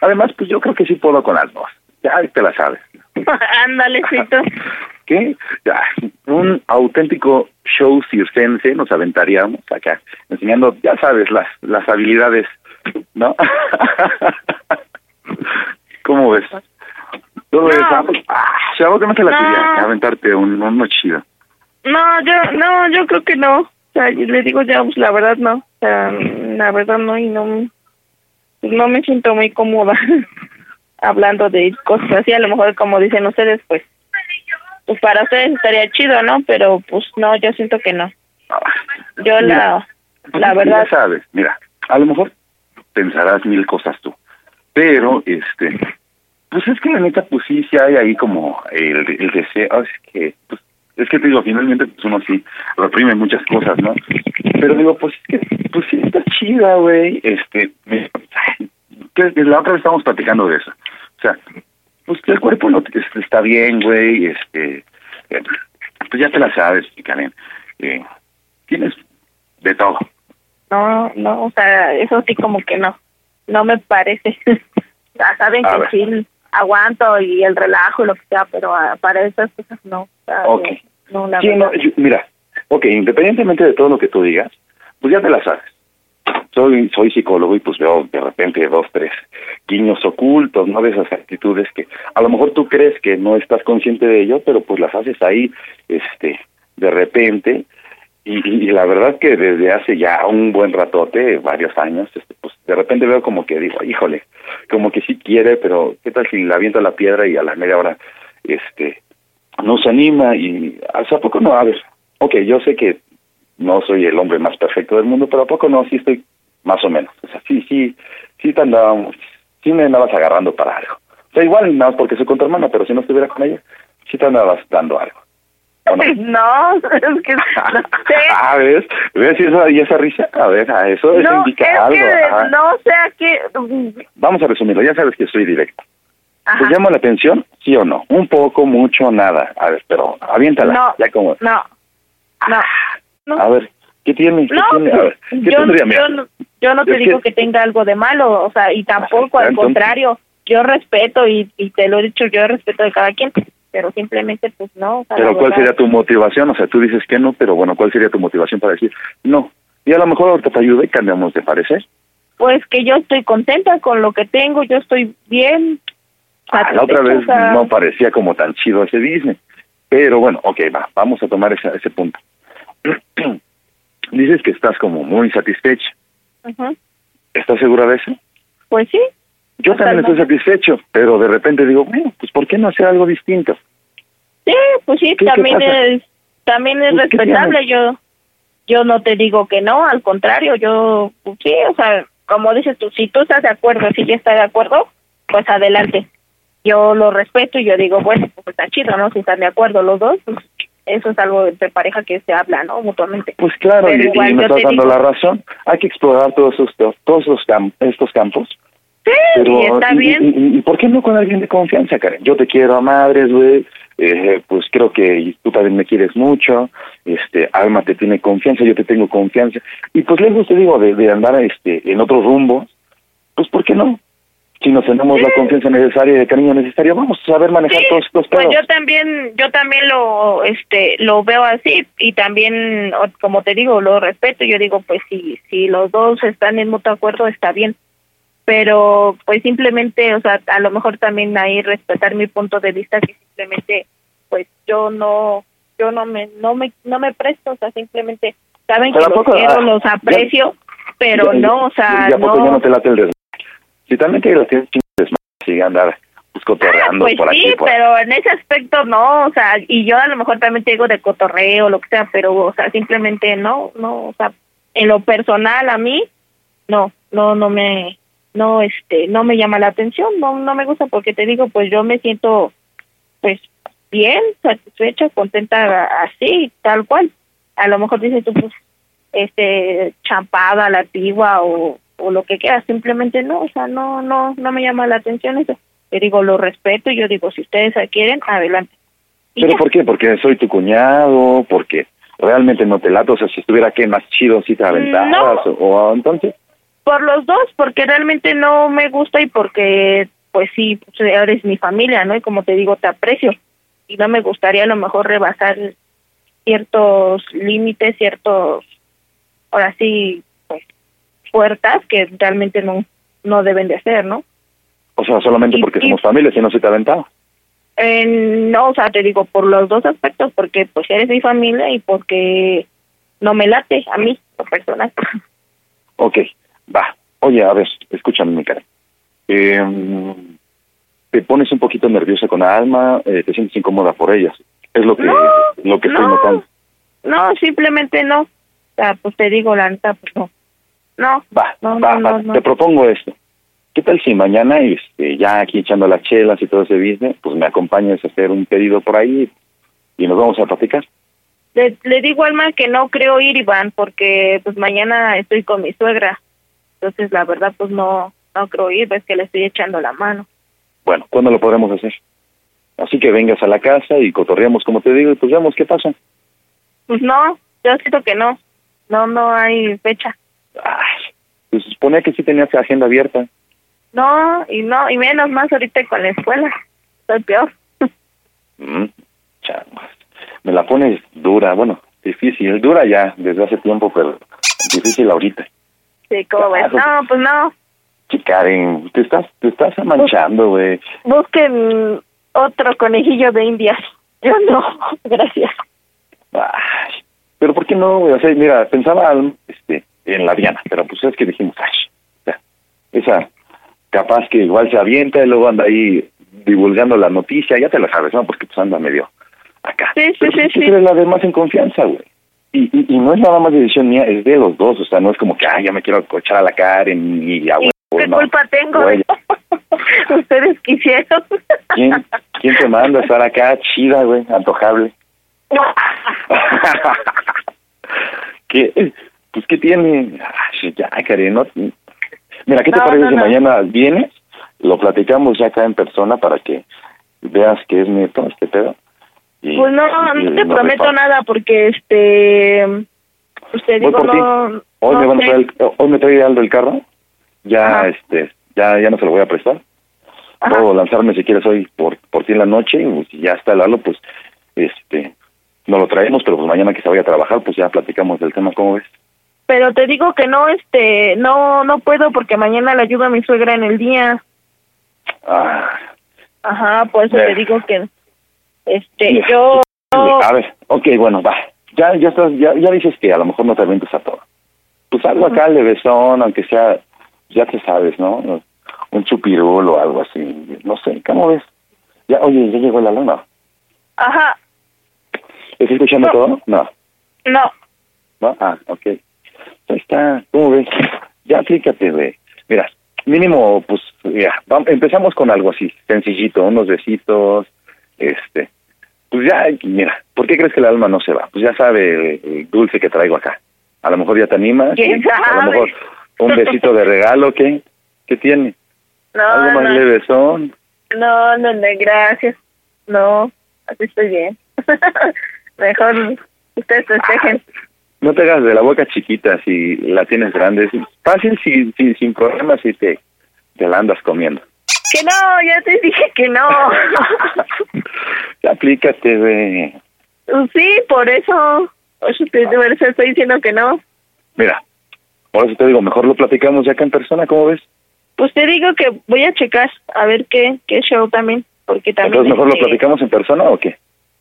Además, pues yo creo que sí puedo con las dos. Ya te la sabes. Ándale, Cito. ¿Qué? Un auténtico show circense nos aventaríamos acá, enseñando, ya sabes, las, las habilidades, ¿no? ¿Cómo ves? Todo eso. Ah, pues, ah, o sea, ¿vos qué no te la No. quería? Aventarte un, uno chido. No, yo, no, yo creo que no. O sea, yo le digo ya, pues la verdad no. O sea, la verdad no, y no, pues, no me siento muy cómoda hablando de cosas así. A lo mejor, como dicen ustedes, pues, pues para ustedes estaría chido, ¿no? Pero pues no, yo siento que no. Yo la, la Pues, verdad, Ya sabes, mira, a lo mejor pensarás mil cosas tú, pero, este, pues es que la neta, pues sí, sí hay ahí como el, el deseo, es que, pues, es que te digo, finalmente, pues uno sí reprime muchas cosas, ¿no? Pero digo, pues es que, pues sí está chida, güey, este, me- ay, la otra vez estábamos platicando de eso, o sea, pues el cuerpo no te- está bien, güey, este, eh, pues ya te la sabes, Karen, eh, tienes de todo. no, no, o sea, eso sí como que no, no me parece. ya saben A que ver. sí aguanto y el relajo y lo que sea, pero ah, para esas cosas no. O sea, Ok. No, la Sí, no, yo- mira, ok, independientemente de todo lo que tú digas, pues ya te la sabes. Soy, soy psicólogo y pues veo de repente dos, tres guiños ocultos, ¿no? De esas actitudes que a lo mejor tú crees que no estás consciente de ello, pero pues las haces ahí, este, de repente. Y, y- la verdad que desde hace ya un buen ratote, varios años, este, pues de repente veo como que digo, híjole, como que sí quiere, pero ¿qué tal si le aviento la piedra y a la media hora, este, no se anima y ¿a poco no? A ver, ok, yo sé que no soy el hombre más perfecto del mundo, pero ¿a poco no? Sí estoy más o menos. O sea, sí, sí, sí te andábamos, sí me andabas agarrando para algo. O sea, igual nada más porque soy con tu hermana, pero si no estuviera con ella, sí te andabas dando algo. No, es que no sé. Ah, ¿ves? ¿Ves y esa, y esa risa? A ver, a eso, eso No, indica es algo. que ajá. no sé a qué. Vamos a resumirlo, ya sabes que soy directo. ¿Te llama la atención? ¿Sí o no? Un poco, mucho, nada. A ver, pero aviéntala. No. Ya como... No. No. no. A ver, ¿qué tiene? ¿Qué No, tiene? A ver, ¿qué yo, tendría? Yo, no- yo no te Es digo que- que tenga algo de malo, o sea, y tampoco, al entonces- contrario, yo respeto y, y te lo he dicho, yo respeto de cada quien, pero simplemente, pues no. O sea, Pero ¿cuál verdad, sería tu motivación? O sea, tú dices que no, pero bueno, ¿cuál sería tu motivación para decir no? Y a lo mejor ahorita te ayuda y cambiamos de parecer. Pues que yo estoy contenta con lo que tengo, yo estoy bien. Ah, la otra vez o sea, no parecía como tan chido ese Disney. Pero bueno, ok, va, vamos a tomar ese, ese punto. Dices que estás como muy satisfecha. ¿Estás segura de eso? Pues sí. Yo Hasta también estoy satisfecho, pero de repente digo, bueno, pues ¿por qué no hacer algo distinto? Sí, pues sí, ¿Qué- qué también es también es Pues, ¿qué respetable. Yo yo no te digo que no, al contrario, yo pues, sí, o sea, como dices tú, si tú estás de acuerdo, si ella está de acuerdo, pues adelante. Yo lo respeto y yo digo, bueno, pues está chido, ¿no? Si están de acuerdo los dos, pues eso es algo de pareja que se habla, ¿no? Mutuamente. Pues claro, Pero y, y igual me yo estás dando digo- la razón. Hay que explorar todos estos, todos los cam- estos campos. Sí, Pero, y está y- bien. Y, y- y por qué no con alguien de confianza, Karen? Yo te quiero a madres, güey. Eh, pues creo que tú también me quieres mucho. Este, Alma te tiene confianza, yo te tengo confianza. Y pues lejos te digo de, de andar este en otro rumbo, pues ¿por qué no? Si nos tenemos la confianza necesaria y el cariño necesario, vamos a saber manejar todos estos Pues yo también, yo también lo, este, lo veo así y también, como te digo, lo respeto. Yo digo, pues si, si los dos están en mutuo acuerdo está bien, pero pues simplemente, o sea, a lo mejor también ahí respetar mi punto de vista que simplemente, pues yo no, yo no me, no me, no me presto, o sea, simplemente saben Pero que ¿a los poco? quiero, Ah, los ya- aprecio, pero Ya- no, o sea, ¿Y a poco no. ya no te late el? Si también te las tienes chingas, sigue andar pues, cotorreando Pues por sí, aquí. Por... pero en ese aspecto no, o sea, y yo a lo mejor también te digo de cotorreo, lo que sea, pero, o sea, simplemente no, no, o sea, en lo personal a mí, no, no, no me, no, este, no me llama la atención, no, no me gusta porque te digo, pues yo me siento, pues, bien, satisfecha, contenta así, tal cual. A lo mejor dices tú, pues, este, champada, la antigua o, o lo que quieras, simplemente no, o sea, no, no, no me llama la atención eso. Te digo, lo respeto y yo digo, si ustedes quieren, adelante. Y ¿Pero ya. por qué? Porque soy tu cuñado, porque realmente no te lato, o sea, si estuviera aquí más chido, si te aventabas, no. o, o entonces... Por los dos, porque realmente no me gusta y porque, pues sí, pues, eres mi familia, ¿no? Y como te digo, te aprecio. Y no me gustaría a lo mejor rebasar ciertos límites, ciertos, ahora sí, puertas que realmente no, no deben de ser, ¿no? O sea, solamente Y- porque y- somos familia, si no se te aventaba. Eh, no, o sea, te digo por los dos aspectos, porque pues eres mi familia y porque no me late a mí, lo personal. Ok, va. Oye, a ver, escúchame, mi cara. Eh, te pones un poquito nerviosa con Alma, eh, te sientes incómoda por ellas. Es lo que, lo que estoy no. notando. No, simplemente no. O sea, pues te digo la neta, pues no. No, Va, no, va, no, va, no, te propongo esto. ¿Qué tal si mañana, este, ya aquí echando las chelas y todo ese business, pues me acompañas a hacer un pedido por ahí y nos vamos a platicar? Le, le digo a Alma que no creo ir, Iván, porque pues mañana estoy con mi suegra. Entonces, la verdad, pues no, no creo ir, ves que le estoy echando la mano. Bueno, ¿cuándo lo podremos hacer? Así que vengas a la casa y cotorreamos como te digo y pues vemos qué pasa. Pues no, yo siento que no. No, no hay fecha. Pues se suponía que sí tenías agenda abierta. No, y no, y menos más ahorita con la escuela. Soy peor. Mm. Me la pones dura, bueno, difícil, dura ya desde hace tiempo, pero difícil ahorita. Sí, ¿cómo ves? Claro. No, pues no. Sí, Karen, te estás, te estás manchando, güey. Busquen otro conejillo de indias. Yo no, gracias. Ay, pero ¿por qué no? güey? O sea, mira, pensaba este, en la Diana, pero pues es que dijimos, ay, ya, esa capaz que igual se avienta y luego anda ahí divulgando la noticia, ya te la sabes, ¿no? Porque pues anda medio acá. Sí, sí, Pero sí, pues, tú sí. eres la de más en confianza, güey. Y, y, y no es nada más decisión mía, es de los dos, o sea, no es como que, ay, ya me quiero cochar a la Karen y a ¿Qué no. culpa tengo? Güey, Ustedes quisieron. ¿quién, ¿Quién te manda a estar acá chida, güey, antojable? ¿Qué? Pues, ¿qué tiene? Ay, ya, Karen, no... Mira, ¿qué te No, parece no, si mañana vienes lo platicamos ya acá en persona para que veas que es neto este pedo. Y- Pues no, y no te prometo nada porque este usted Voy digo por no Hoy me van a traer el- hoy me trae Aldo el carro. Ya Ajá. este ya ya no se lo voy a prestar. Puedo lanzarme si quieres hoy por por ti en la noche y si ya está Lalo pues este no lo traemos, pero pues mañana que se vaya a trabajar pues ya platicamos del tema, ¿cómo ves? Pero te digo que no este no no puedo porque mañana le ayudo a mi suegra en el día. Ah, Ajá, por eso te digo que este yo A ver, ok, bueno, va. Ya, ya estás, ya, ya dices que a lo mejor no te avientas a todo. Pues algo acá levesón, aunque sea, ya te sabes, ¿no? Un chupirul o algo así, no sé, ¿cómo ves? Ya, oye, ya llegó la luna. ajá, ¿Estás escuchando todo? No, no. ¿no? Ah, ok. Ahí está, ¿cómo ves? Ya aplícate, güey. Mira, mínimo, pues, ya, vam- empezamos con algo así, sencillito, unos besitos, este, pues ya, mira, ¿por qué crees que el alma no se va? Pues ya sabe el dulce que traigo acá. A lo mejor ya te animas. ¿Quién A lo mejor un besito de regalo, ¿qué? ¿Qué tiene? No, Algo más no, levesón. no, no, no, gracias. No, así estoy bien. Mejor ustedes festejen. No te hagas de la boca chiquita si la tienes grande. Es fácil si, si, sin problemas si te, te la andas comiendo. Que no, ya te dije que no. Aplícate, güey. sí, por eso. Te, por eso estoy diciendo que no. Mira, por eso te digo, mejor lo platicamos ya acá en persona, ¿cómo ves? Pues te digo que voy a checar a ver qué, qué show también. Porque también. Entonces, ¿mejor lo este, platicamos en persona o qué?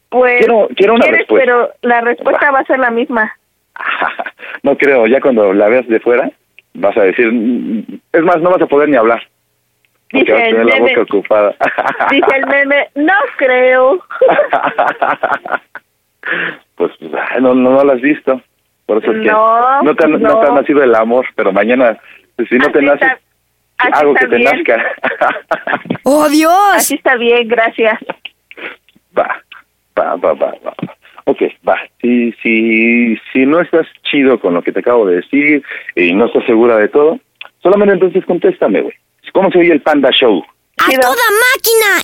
Pues, Quiero- quiero una ¿quieres? respuesta. Pero la respuesta va a ser la misma. No creo, ya cuando la veas de fuera, vas a decir, es más, no vas a poder ni hablar. Porque Dice vas a el tener la meme. boca ocupada. Dice el meme, no creo. pues no, no, no lo has visto. Por eso es que No, no, te, ha- no. no. te ha nacido el amor, pero mañana, si no te nace, algo que te bien. nazca. ¡Oh, Dios! Así está bien, gracias. va, va, va, va, va. Ok, va. Si, si, si no estás chido con lo que te acabo de decir y no estás segura de todo, solamente entonces contéstame, güey. ¿Cómo se oye el Panda Show? ¡A toda máquina,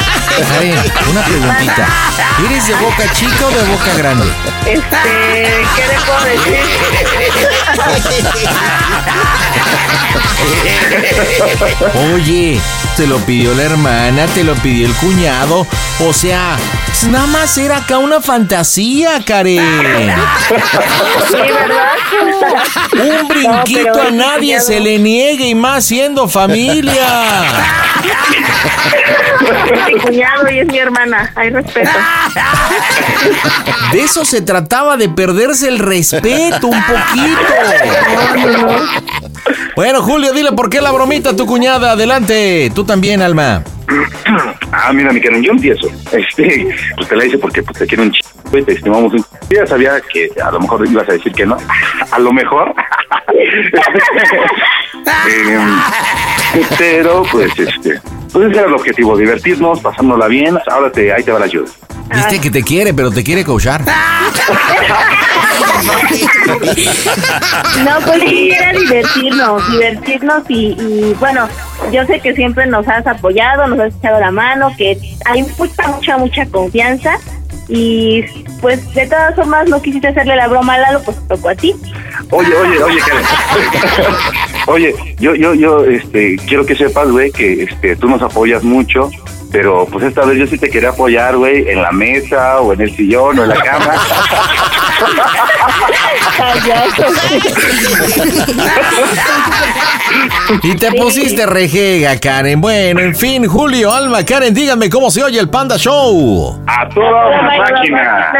Karen, una preguntita. ¿Eres de boca chica o de boca grande? Este, ¿qué le puedo decir? Oye, te lo pidió la hermana, te lo pidió el cuñado. O sea, nada más era acá una fantasía, Karen. Sí, ¿verdad? Un brinquito No, a nadie se le niegue y más siendo familia. Es mi cuñado y es mi hermana. Hay respeto. De eso se trataba, de perderse el respeto un poquito. Bueno, Julio, dile por qué la bromita a tu cuñada. Adelante. Tú también, Alma. Ah, mira, mi Karen, yo empiezo. Este, pues te la hice porque pues, te quiero un chico y te estimamos un Yo ya sabía que a lo mejor ibas a decir que no. A lo mejor. Eh, pero, pues, este, pues ese era el objetivo, divertirnos, pasárnosla bien. Ahora te, ahí te va la ayuda. Viste que te quiere, pero te quiere coachar. No, pues sí, era divertirnos, divertirnos y, y, bueno, yo sé que siempre nos has apoyado, nos has echado la mano, que hay mucha, mucha, mucha confianza y pues de todas formas no quisiste hacerle la broma a Lalo, pues tocó a ti. Oye, oye, oye, Karen. oye, yo, yo, yo, este, quiero que sepas, güey, que, este, tú nos apoyas mucho, pero, pues, esta vez yo sí te quería apoyar, güey, en la mesa, o en el sillón, o en la cama. Y te pusiste rejega, Karen. Bueno, en fin, Julio, Alma, Karen, díganme cómo se oye el Panda Show. A toda máquina.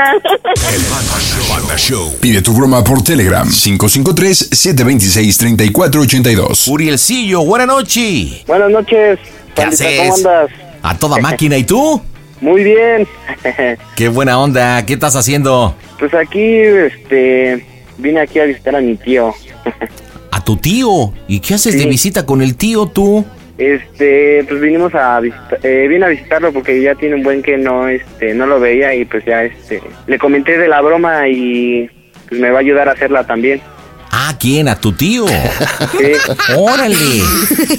Panda Show. Pide tu broma por Telegram 553-726-3482. Urielcillo, buena noche. Buenas noches. ¿Qué Pandita, haces? ¿Cómo andas? A toda máquina, ¿y tú? Muy bien. Qué buena onda, ¿qué estás haciendo? Pues aquí, este, vine aquí a visitar a mi tío. A tu tío. ¿Y qué haces de visita con el tío tú? Este, pues vinimos a visitar, eh, vine a visitarlo porque ya tiene un buen que no, este, no lo veía y pues ya, este, le comenté de la broma y pues me va a ayudar a hacerla también. Ah, ¿quién? ¿A tu tío? Sí. Órale.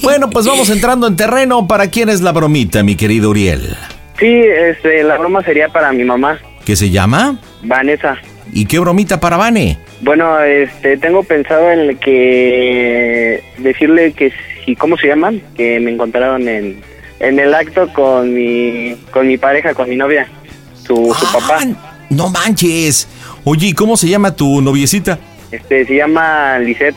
Bueno, pues vamos entrando en terreno. ¿Para quién es la bromita, mi querido Uriel? Sí, este, la broma sería para mi mamá, ¿Qué se llama? Vanessa. ¿Y qué bromita para Vane? Bueno, este, tengo pensado en que decirle que si, ¿cómo se llaman? Que me encontraron en, en el acto con mi, con mi pareja, con mi novia, su, su papá. No manches. Oye, ¿y cómo se llama tu noviecita? Este, se llama Lisette.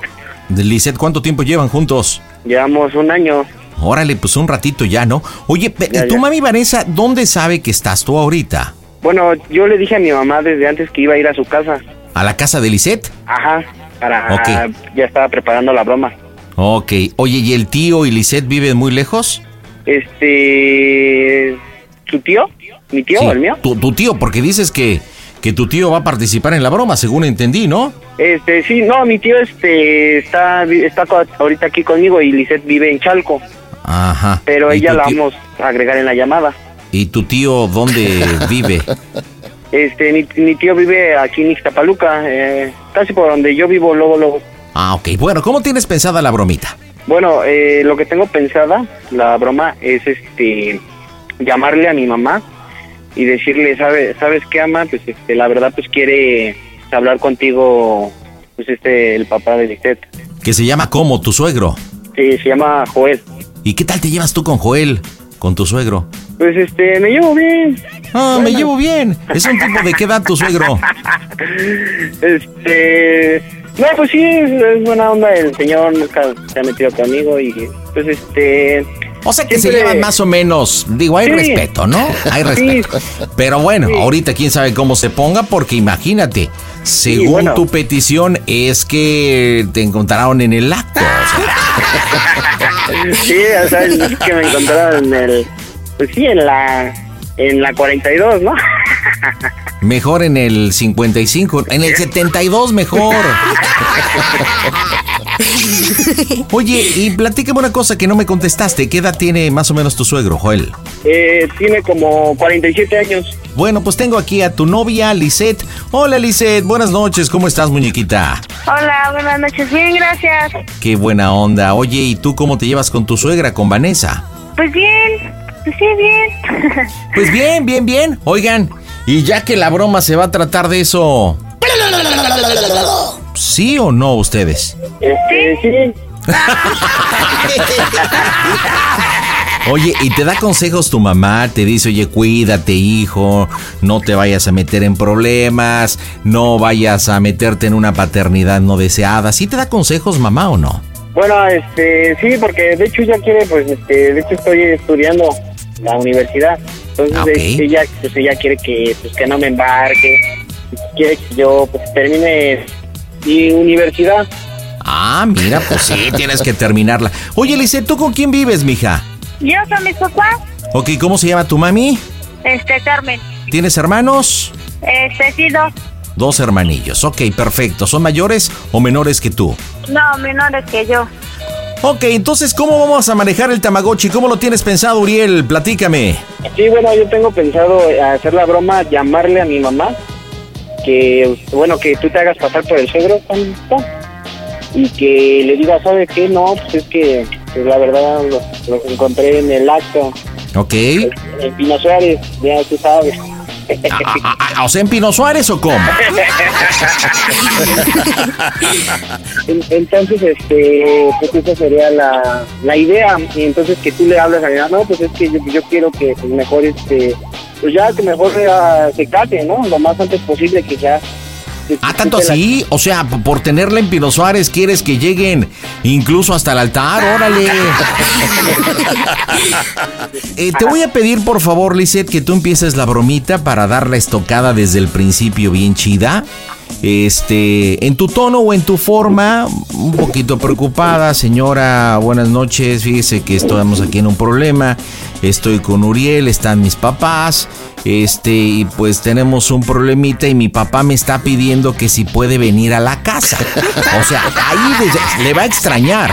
Lisette, ¿cuánto tiempo llevan juntos? Llevamos un año. Órale, pues un ratito ya, ¿no? Oye, Ya, ¿tu ya. mami Vanessa dónde sabe que estás tú ahorita? Bueno, yo le dije a mi mamá desde antes que iba a ir a su casa. ¿A la casa de Lisette? Ajá, para... Ya estaba preparando la broma. Ok. Oye, ¿y el tío y Lisette viven muy lejos? Este... ¿Su tío? ¿Mi tío Sí, o el mío? Tu, tu tío, porque dices que, que tu tío va a participar en la broma, según entendí, ¿no? Este, sí, no, mi tío este está, está ahorita aquí conmigo y Lisette vive en Chalco, Ajá. pero ¿Y ella la tío- vamos a agregar en la llamada. ¿Y tu tío dónde vive? Este, mi, mi tío vive aquí en Ixtapaluca, eh, casi por donde yo vivo, luego, luego. Ah, ok. Bueno, ¿cómo tienes pensada la bromita? Bueno, eh, lo que tengo pensada, la broma, es este, llamarle a mi mamá y decirle, ¿sabe, ¿sabes qué, ama? Pues este, la verdad, pues quiere hablar contigo, pues este, el papá de Lisette. Que se llama como tu suegro. Sí, se llama Joel. ¿Y qué tal te llevas tú con Joel? Con tu suegro. Pues este, me llevo bien. Ah, me llevo bien. ¿Es un tipo de qué edad tu suegro? Este. No, pues sí, es, es buena onda. El señor nunca se ha metido conmigo y. Pues este. O sea que se siempre- llevan más o menos, digo, hay Sí. respeto, ¿no? Hay Sí. respeto. Pero bueno, ahorita quién sabe cómo se ponga, porque imagínate, según bueno. tu petición es que te encontraron en el acto. o sea. Sí, o sea, es que me encontraron en el. Pues sí, en la. En la 42, ¿no? Mejor en el 55, en el 72 mejor. Oye, y platícame una cosa que no me contestaste. ¿Qué edad tiene más o menos tu suegro, Joel? Eh, tiene como 47 años. Bueno, pues tengo aquí a tu novia, Lisette. Hola, Lisette. Buenas noches. ¿Cómo estás, muñequita? Hola, buenas noches. Bien, gracias. Qué buena onda. Oye, ¿y tú cómo te llevas con tu suegra, con Vanessa? Pues bien, pues sí, bien. Pues bien, bien, bien. Oigan, y ya que la broma se va a tratar de eso... ¿Sí o no ustedes? Este, sí. Oye, y te da consejos tu mamá, te dice, oye, cuídate, hijo, no te vayas a meter en problemas, no vayas a meterte en una paternidad no deseada. ¿Sí te da consejos mamá o no? Bueno, este, sí, porque de hecho ella quiere, pues, este, de hecho estoy estudiando la universidad. Entonces Ah, ok. este, ella, pues ella quiere que, pues, que no me embarque, quiere que yo, pues, termine mi universidad. Ah, mira, pues sí, tienes que terminarla. Oye, Lice, ¿tú con quién vives, mija? Yo soy mis papás, Ok, ¿cómo se llama tu mami? este, Carmen. ¿Tienes hermanos? Este, sí, dos. Dos hermanillos. Ok, perfecto. ¿Son mayores o menores que tú? No, menores que yo. Ok, entonces, ¿cómo vamos a manejar el Tamagotchi? ¿Cómo lo tienes pensado, Uriel? Platícame. Sí, bueno, yo tengo pensado hacer la broma, llamarle a mi mamá, que, bueno, que tú te hagas pasar por el suegro, y que le diga, ¿sabes qué? No, pues es que, pues, la verdad, los, los encontré en el acto, Ok. en Pino Suárez, ya tú sabes. Ah, ah, ¿O sea, en Pino Suárez o cómo? En- Entonces, este, pues esa sería la, la idea. Y entonces que tú le hablas a mi no, pues es que yo, yo quiero que pues, mejor, este, pues ya que mejor ah, se case, ¿no? Lo más antes posible que ya. Ah, tanto la- así. O sea, por tenerla en Pino Suárez, quieres que lleguen incluso hasta el altar. Órale. Eh, te voy a pedir, por favor, Lisette, que tú empieces la bromita para dar la estocada desde el principio bien chida. Este, en tu tono o en tu forma, un poquito preocupada, señora, buenas noches, fíjese que estamos aquí en un problema, estoy con Uriel, están mis papás, este, y pues tenemos un problemita y mi papá me está pidiendo que si puede venir a la casa. O sea, ahí desde- le va a extrañar.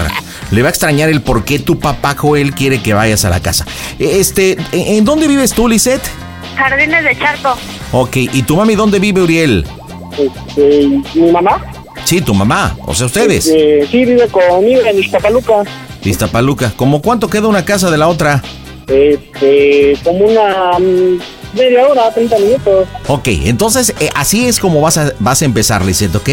Le va a extrañar el por qué tu papá Joel quiere que vayas a la casa. Este, ¿en dónde vives tú, Lisette? Jardines de Charco. Ok, ¿y tu mami dónde vive, Uriel? Este, ¿y mi mamá. Sí, tu mamá, o sea, ustedes. Este, sí, vive conmigo en Iztapaluca. Iztapaluca. ¿Cómo cuánto queda una casa de la otra? Este, como una mm, media hora, 30 minutos. Ok, entonces eh, así es como vas a, vas a empezar, Lisette, ¿ok?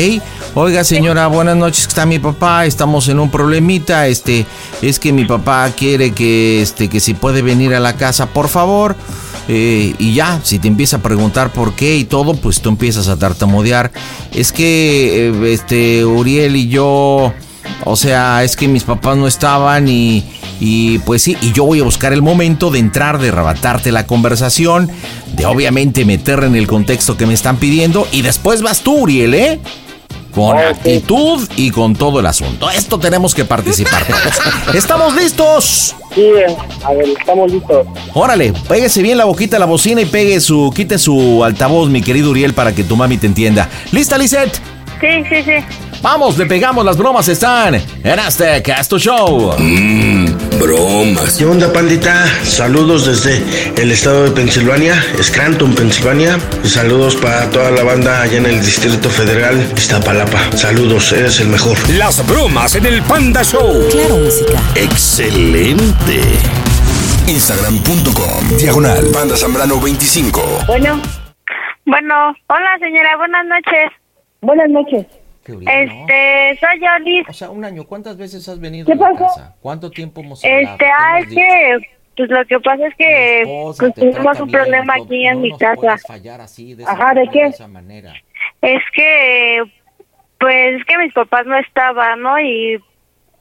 Oiga, señora, buenas noches, está mi papá, estamos en un problemita, este, es que mi papá quiere que, este, que si puede venir a la casa, por favor. Eh, y ya, si te empieza a preguntar por qué y todo, pues tú empiezas a tartamudear. Es que, eh, este, Uriel y yo, o sea, es que mis papás no estaban y, y pues sí, y yo voy a buscar el momento de entrar, de arrebatarte la conversación, de obviamente meter en el contexto que me están pidiendo y después vas tú, Uriel, ¿eh? Con actitud y con todo el asunto. Esto tenemos que participar todos. ¿Estamos listos? Sí, a ver, estamos listos. Órale, péguese bien la boquita a la bocina y pegue su, quite su altavoz, mi querido Uriel, para que tu mami te entienda. ¿Lista, Lisette? Sí, sí, sí. Vamos, le pegamos, las bromas están en este Casto Show. Mmm, bromas. ¿Qué onda, pandita? Saludos desde el estado de Pensilvania, Scranton, Pensilvania. Y saludos para toda la banda allá en el Distrito Federal, Iztapalapa. Saludos, eres el mejor. Las bromas en el Panda Show. Claro, música. Excelente. Instagram.com Diagonal Panda Zambrano 25. Bueno. Bueno, hola señora, buenas noches. Buenas noches. Este, soy yo, Liz. O sea, un año, ¿cuántas veces has venido ¿Qué a la pasó? casa? ¿Cuánto tiempo hemos hablado? Este, ah, es que, pues lo que pasa es que tuvimos un problema aquí en mi casa. Ajá, ¿de qué? Es que, pues, es que mis papás no estaban, ¿no? Y,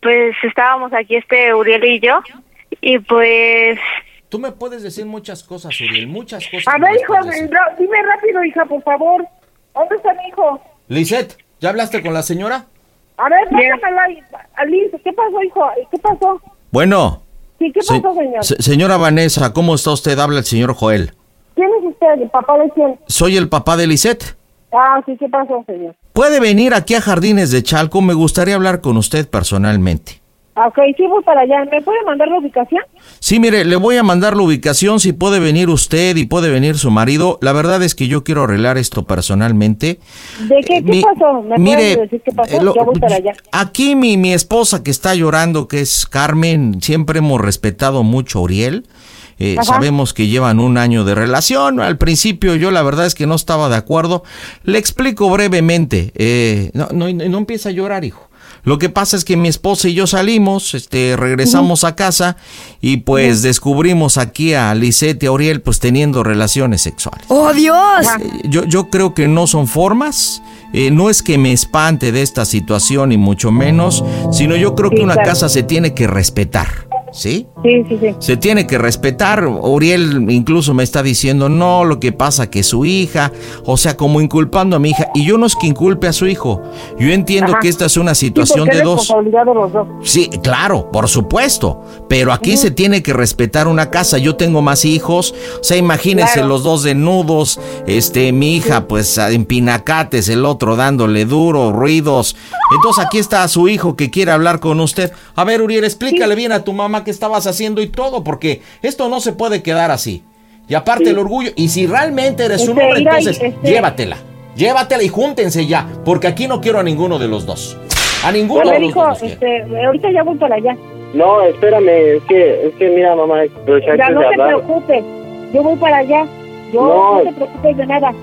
pues, estábamos aquí, este, Uriel y yo. Y, pues, Tú me puedes decir muchas cosas, Uriel, muchas cosas. A ver, hijo, dime rápido, hija, por favor. ¿Dónde está mi hijo? Lisette, ¿ya hablaste con la señora? A ver, pásamela, Alice. ¿Qué pasó, hijo? ¿Qué pasó? Bueno. Sí, ¿qué se- pasó, señor? se- señora Vanessa, ¿cómo está usted? Habla el señor Joel. ¿Quién es usted? ¿El papá de quién? Soy el papá de Lisette. Ah, sí, ¿qué pasó, señor? ¿Puede venir aquí a Jardines de Chalco? Me gustaría hablar con usted personalmente. Ah, Ok, sí, voy para allá. ¿Me puede mandar la ubicación? Sí, mire, le voy a mandar la ubicación si puede venir usted y puede venir su marido. La verdad es que yo quiero arreglar esto personalmente. ¿De qué, qué mi- pasó? ¿Me mire, decir qué pasó? eh, lo- Yo voy para allá. Aquí mi, mi esposa que está llorando, que es Carmen, siempre hemos respetado mucho a Uriel. Eh, sabemos que llevan un año de relación. Al principio yo la verdad es que no estaba de acuerdo. Le explico brevemente. Eh, no, no, no empieza a llorar, hijo. Lo que pasa es que mi esposa y yo salimos, este, regresamos a casa y pues descubrimos aquí a Lisette y a Uriel pues teniendo relaciones sexuales. ¡Oh, Dios! Yo, yo creo que no son formas. eh, no es que me espante de esta situación y mucho menos, sino yo creo que Sí, una claro. casa se tiene que respetar, ¿sí? Sí, sí, sí. Se tiene que respetar. Uriel incluso me está diciendo, no, lo que pasa que su hija, o sea, como inculpando a mi hija. Y yo no es que inculpe a su hijo. Yo entiendo Ajá. que esta es una situación de dos. responsabilidad de los dos. Sí, claro, por supuesto. Pero aquí se tiene que respetar una casa. Yo tengo más hijos. O sea, imagínense Claro. los dos desnudos. Este, mi hija, pues, en pinacates, el otro dándole duro, ruidos. Entonces aquí está su hijo que quiere hablar con usted. A ver, Uriel, explícale bien a tu mamá qué estabas haciendo y todo, porque esto no se puede quedar así. Y aparte el orgullo. Y si realmente eres un Este, hombre, mira, entonces este- llévatela. Llévatela y júntense ya, porque aquí no quiero a ninguno de los dos. A ninguno de los dos. este, ahorita ya voy para allá. No, espérame, es que, es que mira, mamá, Ya no te hablar. preocupes. Yo voy para allá. Yo No. no, te preocupes de nada.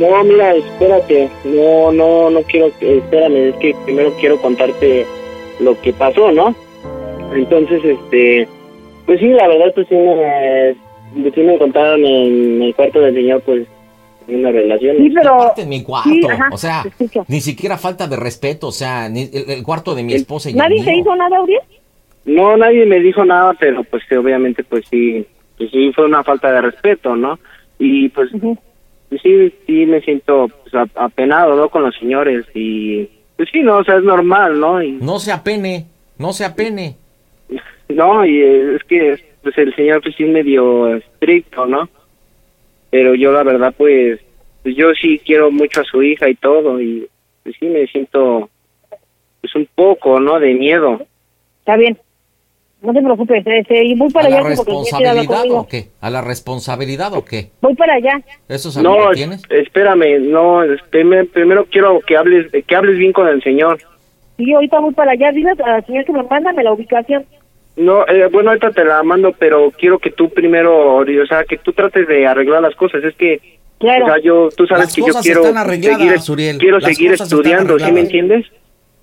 No, mira, espérate. No, no, no quiero. que- Espérame, es que primero quiero contarte lo que pasó, ¿no? Entonces, este. Pues sí, la verdad, pues sí me, sí me encontraron en el cuarto del señor, pues, una relación. Sí, pero... Aparte en mi cuarto, Sí, ajá, o sea, ni siquiera falta de respeto, o sea, ni- el, el cuarto de mi esposa y ¿Nadie te hizo nada, Uriel? No, nadie me dijo nada, pero pues sí, obviamente, pues sí, pues sí fue una falta de respeto, ¿no? Y pues, pues, sí, sí me siento pues, a- apenado, ¿no? Con los señores y pues sí, no, o sea, es normal, ¿no? Y, No se apene, no se apene. No, y eh, es que pues el señor pues sí es medio estricto, ¿no? Pero yo la verdad pues, pues yo sí quiero mucho a su hija y todo y pues sí me siento pues un poco, ¿no? De miedo. Está bien. No te preocupes, este, y voy ¿A para la allá quiere hablar responsabilidad o qué? ¿A la responsabilidad o qué? Voy para allá. ¿Eso es No, que tienes? espérame, no, primero quiero que hables, que hables bien con el señor. Sí, ahorita voy para allá. Dile al señor que me mándame la ubicación. No, eh, bueno, ahorita te la mando, pero quiero que tú primero, o sea, que tú trates de arreglar las cosas. Es que, Claro. o sea, yo, tú sabes Las que yo quiero seguir, Uriel. quiero Las seguir estudiando, ¿sí me entiendes?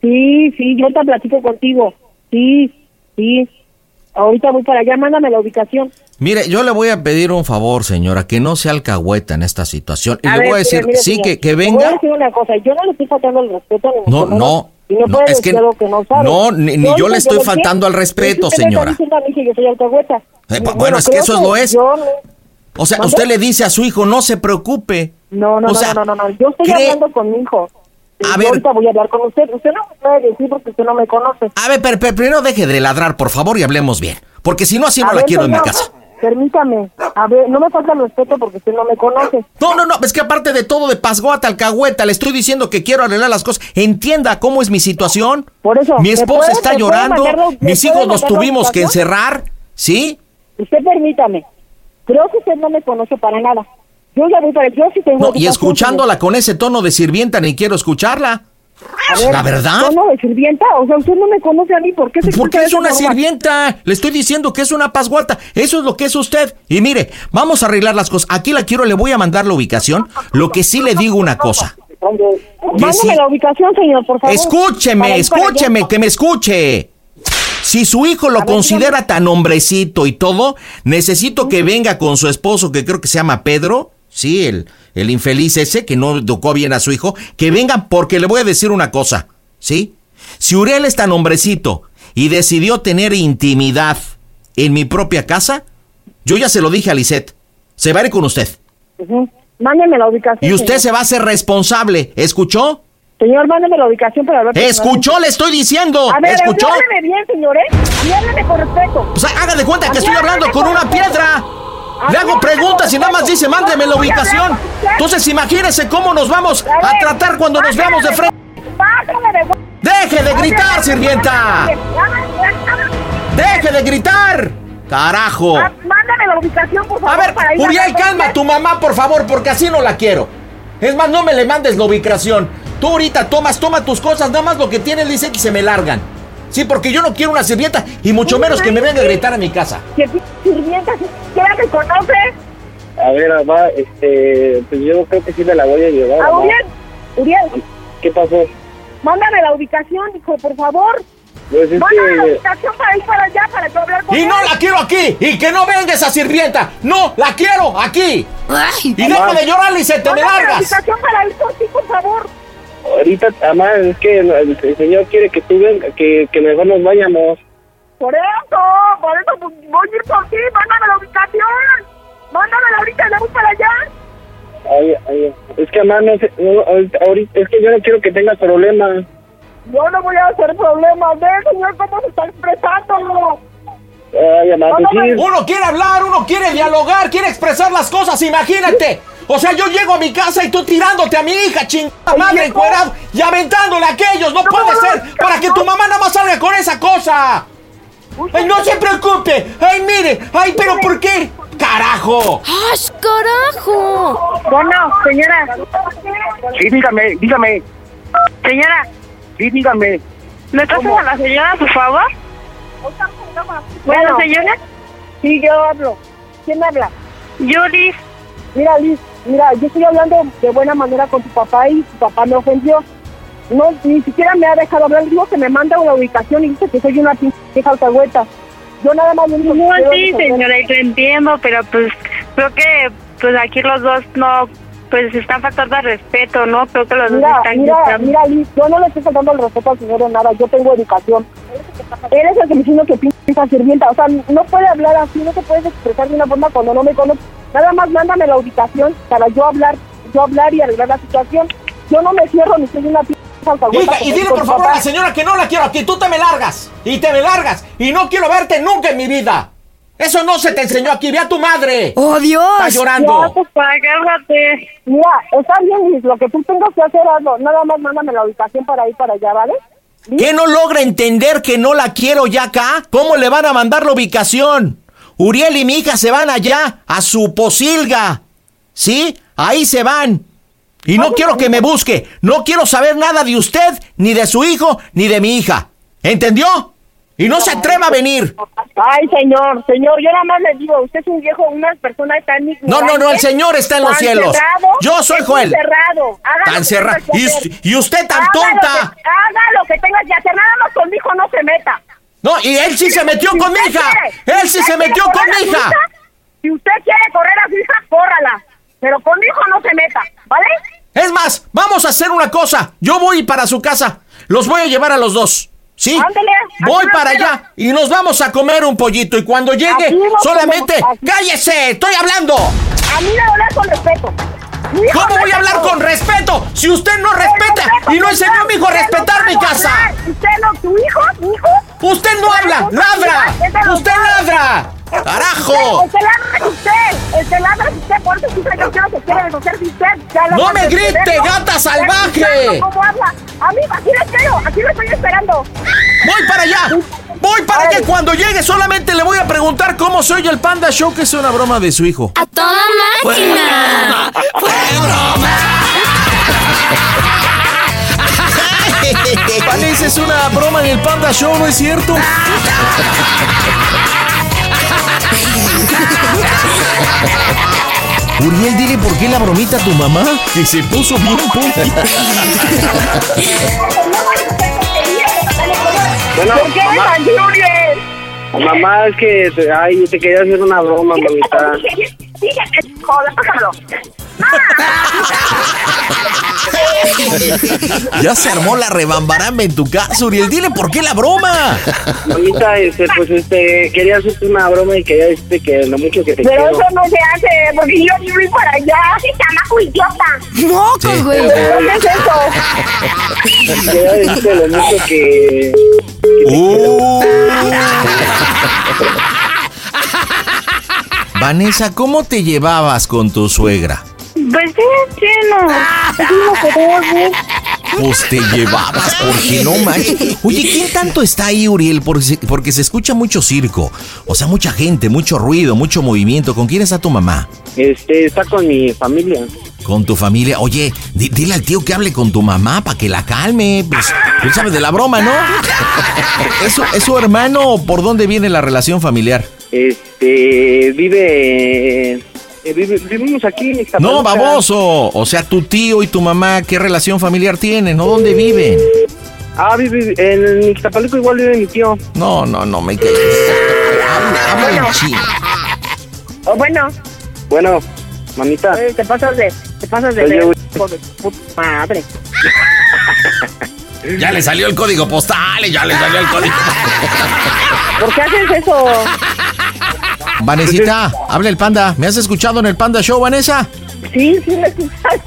Sí, sí, yo te platico contigo. Sí, sí. Ahorita voy para allá, mándame la ubicación. Mire, yo le voy a pedir un favor, señora, que no sea alcahueta en esta situación. Y le ver, voy a decir, mire, mire, sí, que, que le Voy a venga. decir una cosa, yo no le estoy faltando el respeto a mi No, no, Y no, no, puede es decir que algo que no sabe. no, ni- ni yo ahorita le estoy lo faltando al respeto, usted está señora. diciendo a mí que yo soy alcahueta. Eh, pa- bueno, es que eso lo es. yo no- O sea, usted le dice a su hijo, no se preocupe. No, no, O no, sea, no, no, no, yo estoy cree- hablando con mi hijo. A yo ver. ahorita voy a hablar con usted. Usted no me puede decir porque usted no me conoce. A ver, pero, pero primero deje de ladrar, por favor, y hablemos bien. Porque si no, así no A la ver, quiero en mi señor, casa. Permítame. A ver, no me falta el respeto porque usted no me conoce. No, no, no, es que aparte de todo, de pasguata, alcahueta, le estoy diciendo que quiero arreglar las cosas. Entienda cómo es mi situación. Por eso. Mi ¿me esposa puede- está llorando, mis hijos los tuvimos que encerrar, ¿sí? Usted permítame. Creo que usted no me conoce para nada. Yo ya voy para... Yo sí tengo... No, y escuchándola con ese tono de sirvienta, ni quiero escucharla. Ver, ¿La verdad? ¿Tono de sirvienta? O sea, usted no me conoce a mí. ¿Por qué se Porque es una sirvienta. Le estoy diciendo que es una pasguata. Eso es lo que es usted. Y mire, vamos a arreglar las cosas. Aquí la quiero, le voy a mandar la ubicación. Lo que sí le digo una cosa. Mándame la ubicación, señor, por favor. Escúcheme, escúcheme, que me escuche. Si su hijo lo considera tan hombrecito y todo, necesito que venga con su esposo, que creo que se llama Pedro, sí, el, el infeliz ese, que no educó bien a su hijo, que vengan porque le voy a decir una cosa, ¿sí? Si Uriel es tan hombrecito y decidió tener intimidad en mi propia casa, yo ya se lo dije a Lisette, se va a ir con usted. Mándeme la ubicación. Y usted señor. se va a hacer responsable, ¿escuchó? Señor, mándeme la ubicación para hablar. ¿Escuchó? Le estoy diciendo. A ver, ¿Escuchó? bien, señor, ¿eh? Y hábleme con respeto. Pues haga de cuenta que estoy hablando con una respeto. piedra. Le hago preguntas y nada más dice, mándeme la ubicación. Entonces imagínese cómo nos vamos A tratar cuando nos veamos de frente. ¡Deje de gritar, sirvienta! ¡Deje de gritar! ¡Carajo! Mándame la ubicación, por favor. A ver, Uriel, calma a tu mamá, por favor, porque así no la quiero. Es más, no me le mandes la ubicación. Tú ahorita tomas, toma tus cosas, nada más lo que tienes, dice que se me largan. Sí, porque yo no quiero una sirvienta y mucho menos que me venga a gritar a mi casa. Que p- sirvienta, si siquiera me conoce. A ver, mamá, este, pues yo creo que sí me la voy a llevar. A mamá. Uriel, Uriel, ¿Qué pasó? mándame la ubicación, hijo, por favor. Pues es Mándame la ubicación para ir para allá, para yo hablar con Y él. no la quiero aquí. Y que no venga esa sirvienta. No, la quiero aquí. Y deja de llorar y se te me Mándame la largas. ubicación para ir por ti, por favor. Ahorita, mamá, es que el, el señor quiere que tú venga, que, que mejor nos vayamos. Por eso, por eso pues, voy a ir por ti. Mándame la ubicación. Mándamela ahorita, ya voy para allá. Ay, ay, es que, mamá, no sé, no, ahorita, ahorita- es que yo no quiero que tengas problemas. Yo no voy a hacer problemas. Ve, señor, cómo se está expresando. Ay, mamá, pues sí. Uno quiere hablar, uno quiere dialogar, quiere expresar las cosas, imagínate. O sea, yo llego a mi casa y tú tirándote a mi hija, chingada madre, encuerado, y aventándole a aquellos. No puede ser, para que tu mamá nada más salga con esa cosa. Ay, no se preocupe. Ay, mire. Ay, pero ¿por qué? ¡Carajo! ¡Ay, carajo! Bueno, señora. Sí, dígame, dígame. Señora. Sí, dígame. ¿Me pasas a la señora, por favor? Bueno, señora. Sí, yo hablo. ¿Quién habla? Yo, Liz. Mira, Liz, mira, yo estoy hablando de buena manera con tu papá y tu papá me ofendió. No, ni siquiera me ha dejado hablar. Digo que me manda una ubicación y dice que soy una pinche alcahueta. Yo nada más... No, sí, señora, y lo entiendo, pero pues creo que pues aquí los dos no, pues están faltando al respeto, ¿no? Creo que los dos están mira, mira, Liz, yo no le estoy faltando el respeto al señor en nada, yo tengo educación. Eres el que me diciendo que pinta sirvienta, o sea, no puede hablar así, no te puedes expresar de una forma cuando no me conoces. Nada más mándame la ubicación para yo hablar, yo hablar y arreglar la situación. Yo no me cierro ni soy una alcahueta Hija, y dile por favor a la señora que no la quiero aquí. Tú te me largas. Y te me largas. Y no quiero verte nunca en mi vida. Eso no se te enseñó aquí. Ve a tu madre. ¡Oh, Dios! Está llorando. Ya, pues, cálmate. Mira, está bien, Liz, lo que tú tengas que hacer, hazlo. Nada más mándame la ubicación para ir para allá, ¿vale? ¿Qué no logra entender que no la quiero ya acá? ¿Cómo le van a mandar la ubicación? Uriel y mi hija se van allá, a su posilga. ¿Sí? Ahí se van. Y no quiero que me busque. No quiero saber nada de usted, ni de su hijo, ni de mi hija. ¿Entendió? Y no se atreva a venir. Ay, señor, señor, yo nada más le digo, usted es un viejo, una persona tan No, no, no, el señor está en los cielos. cerrado, Yo soy Joel. cerrado. Haga Tan lo que cerrado. Y, usted tan Haga lo tonta. que- haga lo que tenga que hacer, nada más con mi hijo no se meta. No, y él sí se metió con mi hija. Él sí se metió con mi hija. Si usted quiere correr a su hija, córrala. Pero con mi hijo no se meta, ¿vale? Es más, vamos a hacer una cosa. Yo voy para su casa. Los voy a llevar a los dos. ¿Sí? Voy para allá y nos vamos a comer un pollito. Y cuando llegue, solamente... ¡Cállese! ¡Estoy hablando! A mí me hablar con respeto. ¿Cómo voy a hablar con respeto si usted no respeta y no enseñó a mi hijo a respetar mi casa? Usted no, tu hijo, mi hijo. ¡Usted no habla! ¡Ladra! ¡Usted ladra! ¡Carajo! El que ladra es usted. El que ladra es usted. Por eso siempre yo quiero que quiere deshacer de usted. Ya lo ¡No a me grite, gata salvaje! ¿Cómo habla? Amigo, aquí lo espero. Aquí lo estoy esperando. ¡Voy para allá! ¡Voy para allá! Cuando llegue solamente le voy a preguntar cómo se oye el Panda Show, que es una broma de su hijo. ¡A toda máquina! Vanessa, es una broma en el Panda Show, ¿no es cierto? Uriel, dile por qué la bromita a tu mamá, que se puso bien puntita. Bueno, ¿Por qué mamá. Uriel? Mamá, es que te, ay, te quería hacer una broma, mamita. Fíjate, joder, pájalo. Ya se armó la rebambaramba en tu casa, Uriel. Dile por qué la broma. Mamita, este, pues, este, quería hacerte una broma y quería decirte que lo mucho que te Pero quiero. eso no se hace, porque yo ni voy para allá. ¡Ese chamaco idiota! ¡Mocos, Sí. güey! ¿Qué es eso? Quería decirte lo mucho que... Uh. Vanessa, ¿cómo te llevabas con tu suegra? Pues bien, lleno. Así no podemos ver. Pues te llevabas, porque no manches. Oye, ¿quién tanto está ahí, Uriel? Porque se, porque se escucha mucho circo. O sea, mucha gente, mucho ruido, mucho movimiento. ¿Con quién está tu mamá? Este, está con mi familia. Con tu familia. Oye, di- dile al tío que hable con tu mamá para que la calme. Pues, él sabe de la broma, ¿no? ¿Es su, ¿Es su hermano o por dónde viene la relación familiar? Este, vive... eh, vive- vivimos aquí en No, Ixtapaluca. baboso. O sea, tu tío y tu mamá, ¿qué relación familiar tienen? ¿O dónde viven? Ah, vive en Ixtapaluca igual vive mi tío. No, no, no me calles. Habla- habla en chino. O bueno, Bueno, mamita. eh, te pasas de... Te pasas de... Oye, de tu puta madre. Ya le salió el código postal, ya le salió el código. ¿Por qué haces eso? Vanesita, habla el panda. ¿Me has escuchado en el Panda Show, Vanessa? Sí, sí me escuchas.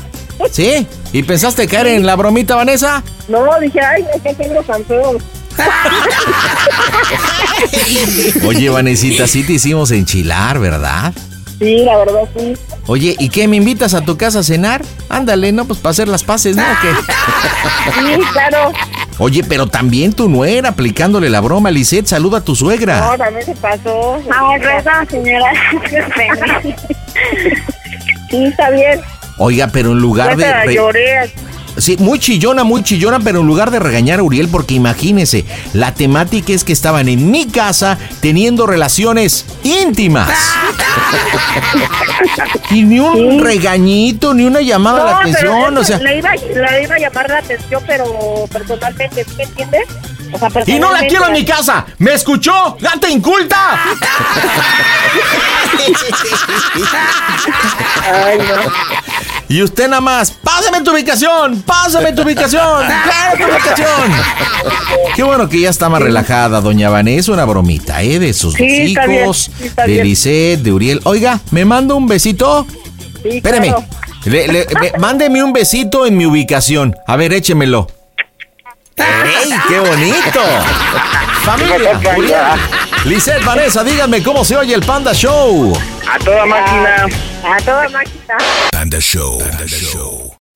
¿Sí? ¿Y pensaste caer en la bromita, Vanessa? No, dije, ay, es que tengo campeón. Oye, Vanesita, sí te hicimos enchilar, ¿verdad? Sí, la verdad, sí. Oye, ¿y qué? ¿Me invitas a tu casa a cenar? Ándale, ¿no? Pues para hacer las paces, ¿no? ¿O qué? Sí, claro. Oye, pero también tu nuera aplicándole la broma, Lisette, saluda a tu suegra. No, también se pasó. Ay, perdón, señora. Qué pena. Sí, está bien. Oiga, pero en lugar de... Re- lloré. Sí, muy chillona, muy chillona, pero en lugar de regañar a Uriel, porque imagínese, la temática es que estaban en mi casa teniendo relaciones íntimas. y ni un regañito, ni una llamada a la atención, o sea... le iba, le iba a llamar la atención, pero personalmente, ¿sí me entiendes? O sea, Y no la quiero en mi casa. ¿Me escuchó? ¡Gata inculta! Ay, no. Y usted nada más, pásame tu ubicación, pásame tu ubicación, claro tu ubicación. Qué bueno que ya está más relajada, doña Vanessa, una bromita, ¿eh? De sus Sí, bien, hijos, sí, de. Lisette, de Uriel. Oiga, ¿me manda un besito? Sí, Espéreme, claro. le- le- me- mándeme un besito en mi ubicación. A ver, échemelo. ¡Ey, qué bonito! Familia, Lisette, Vanessa, díganme cómo se oye el Panda Show. A toda máquina. A toda máquina. Panda Show. Panda Show.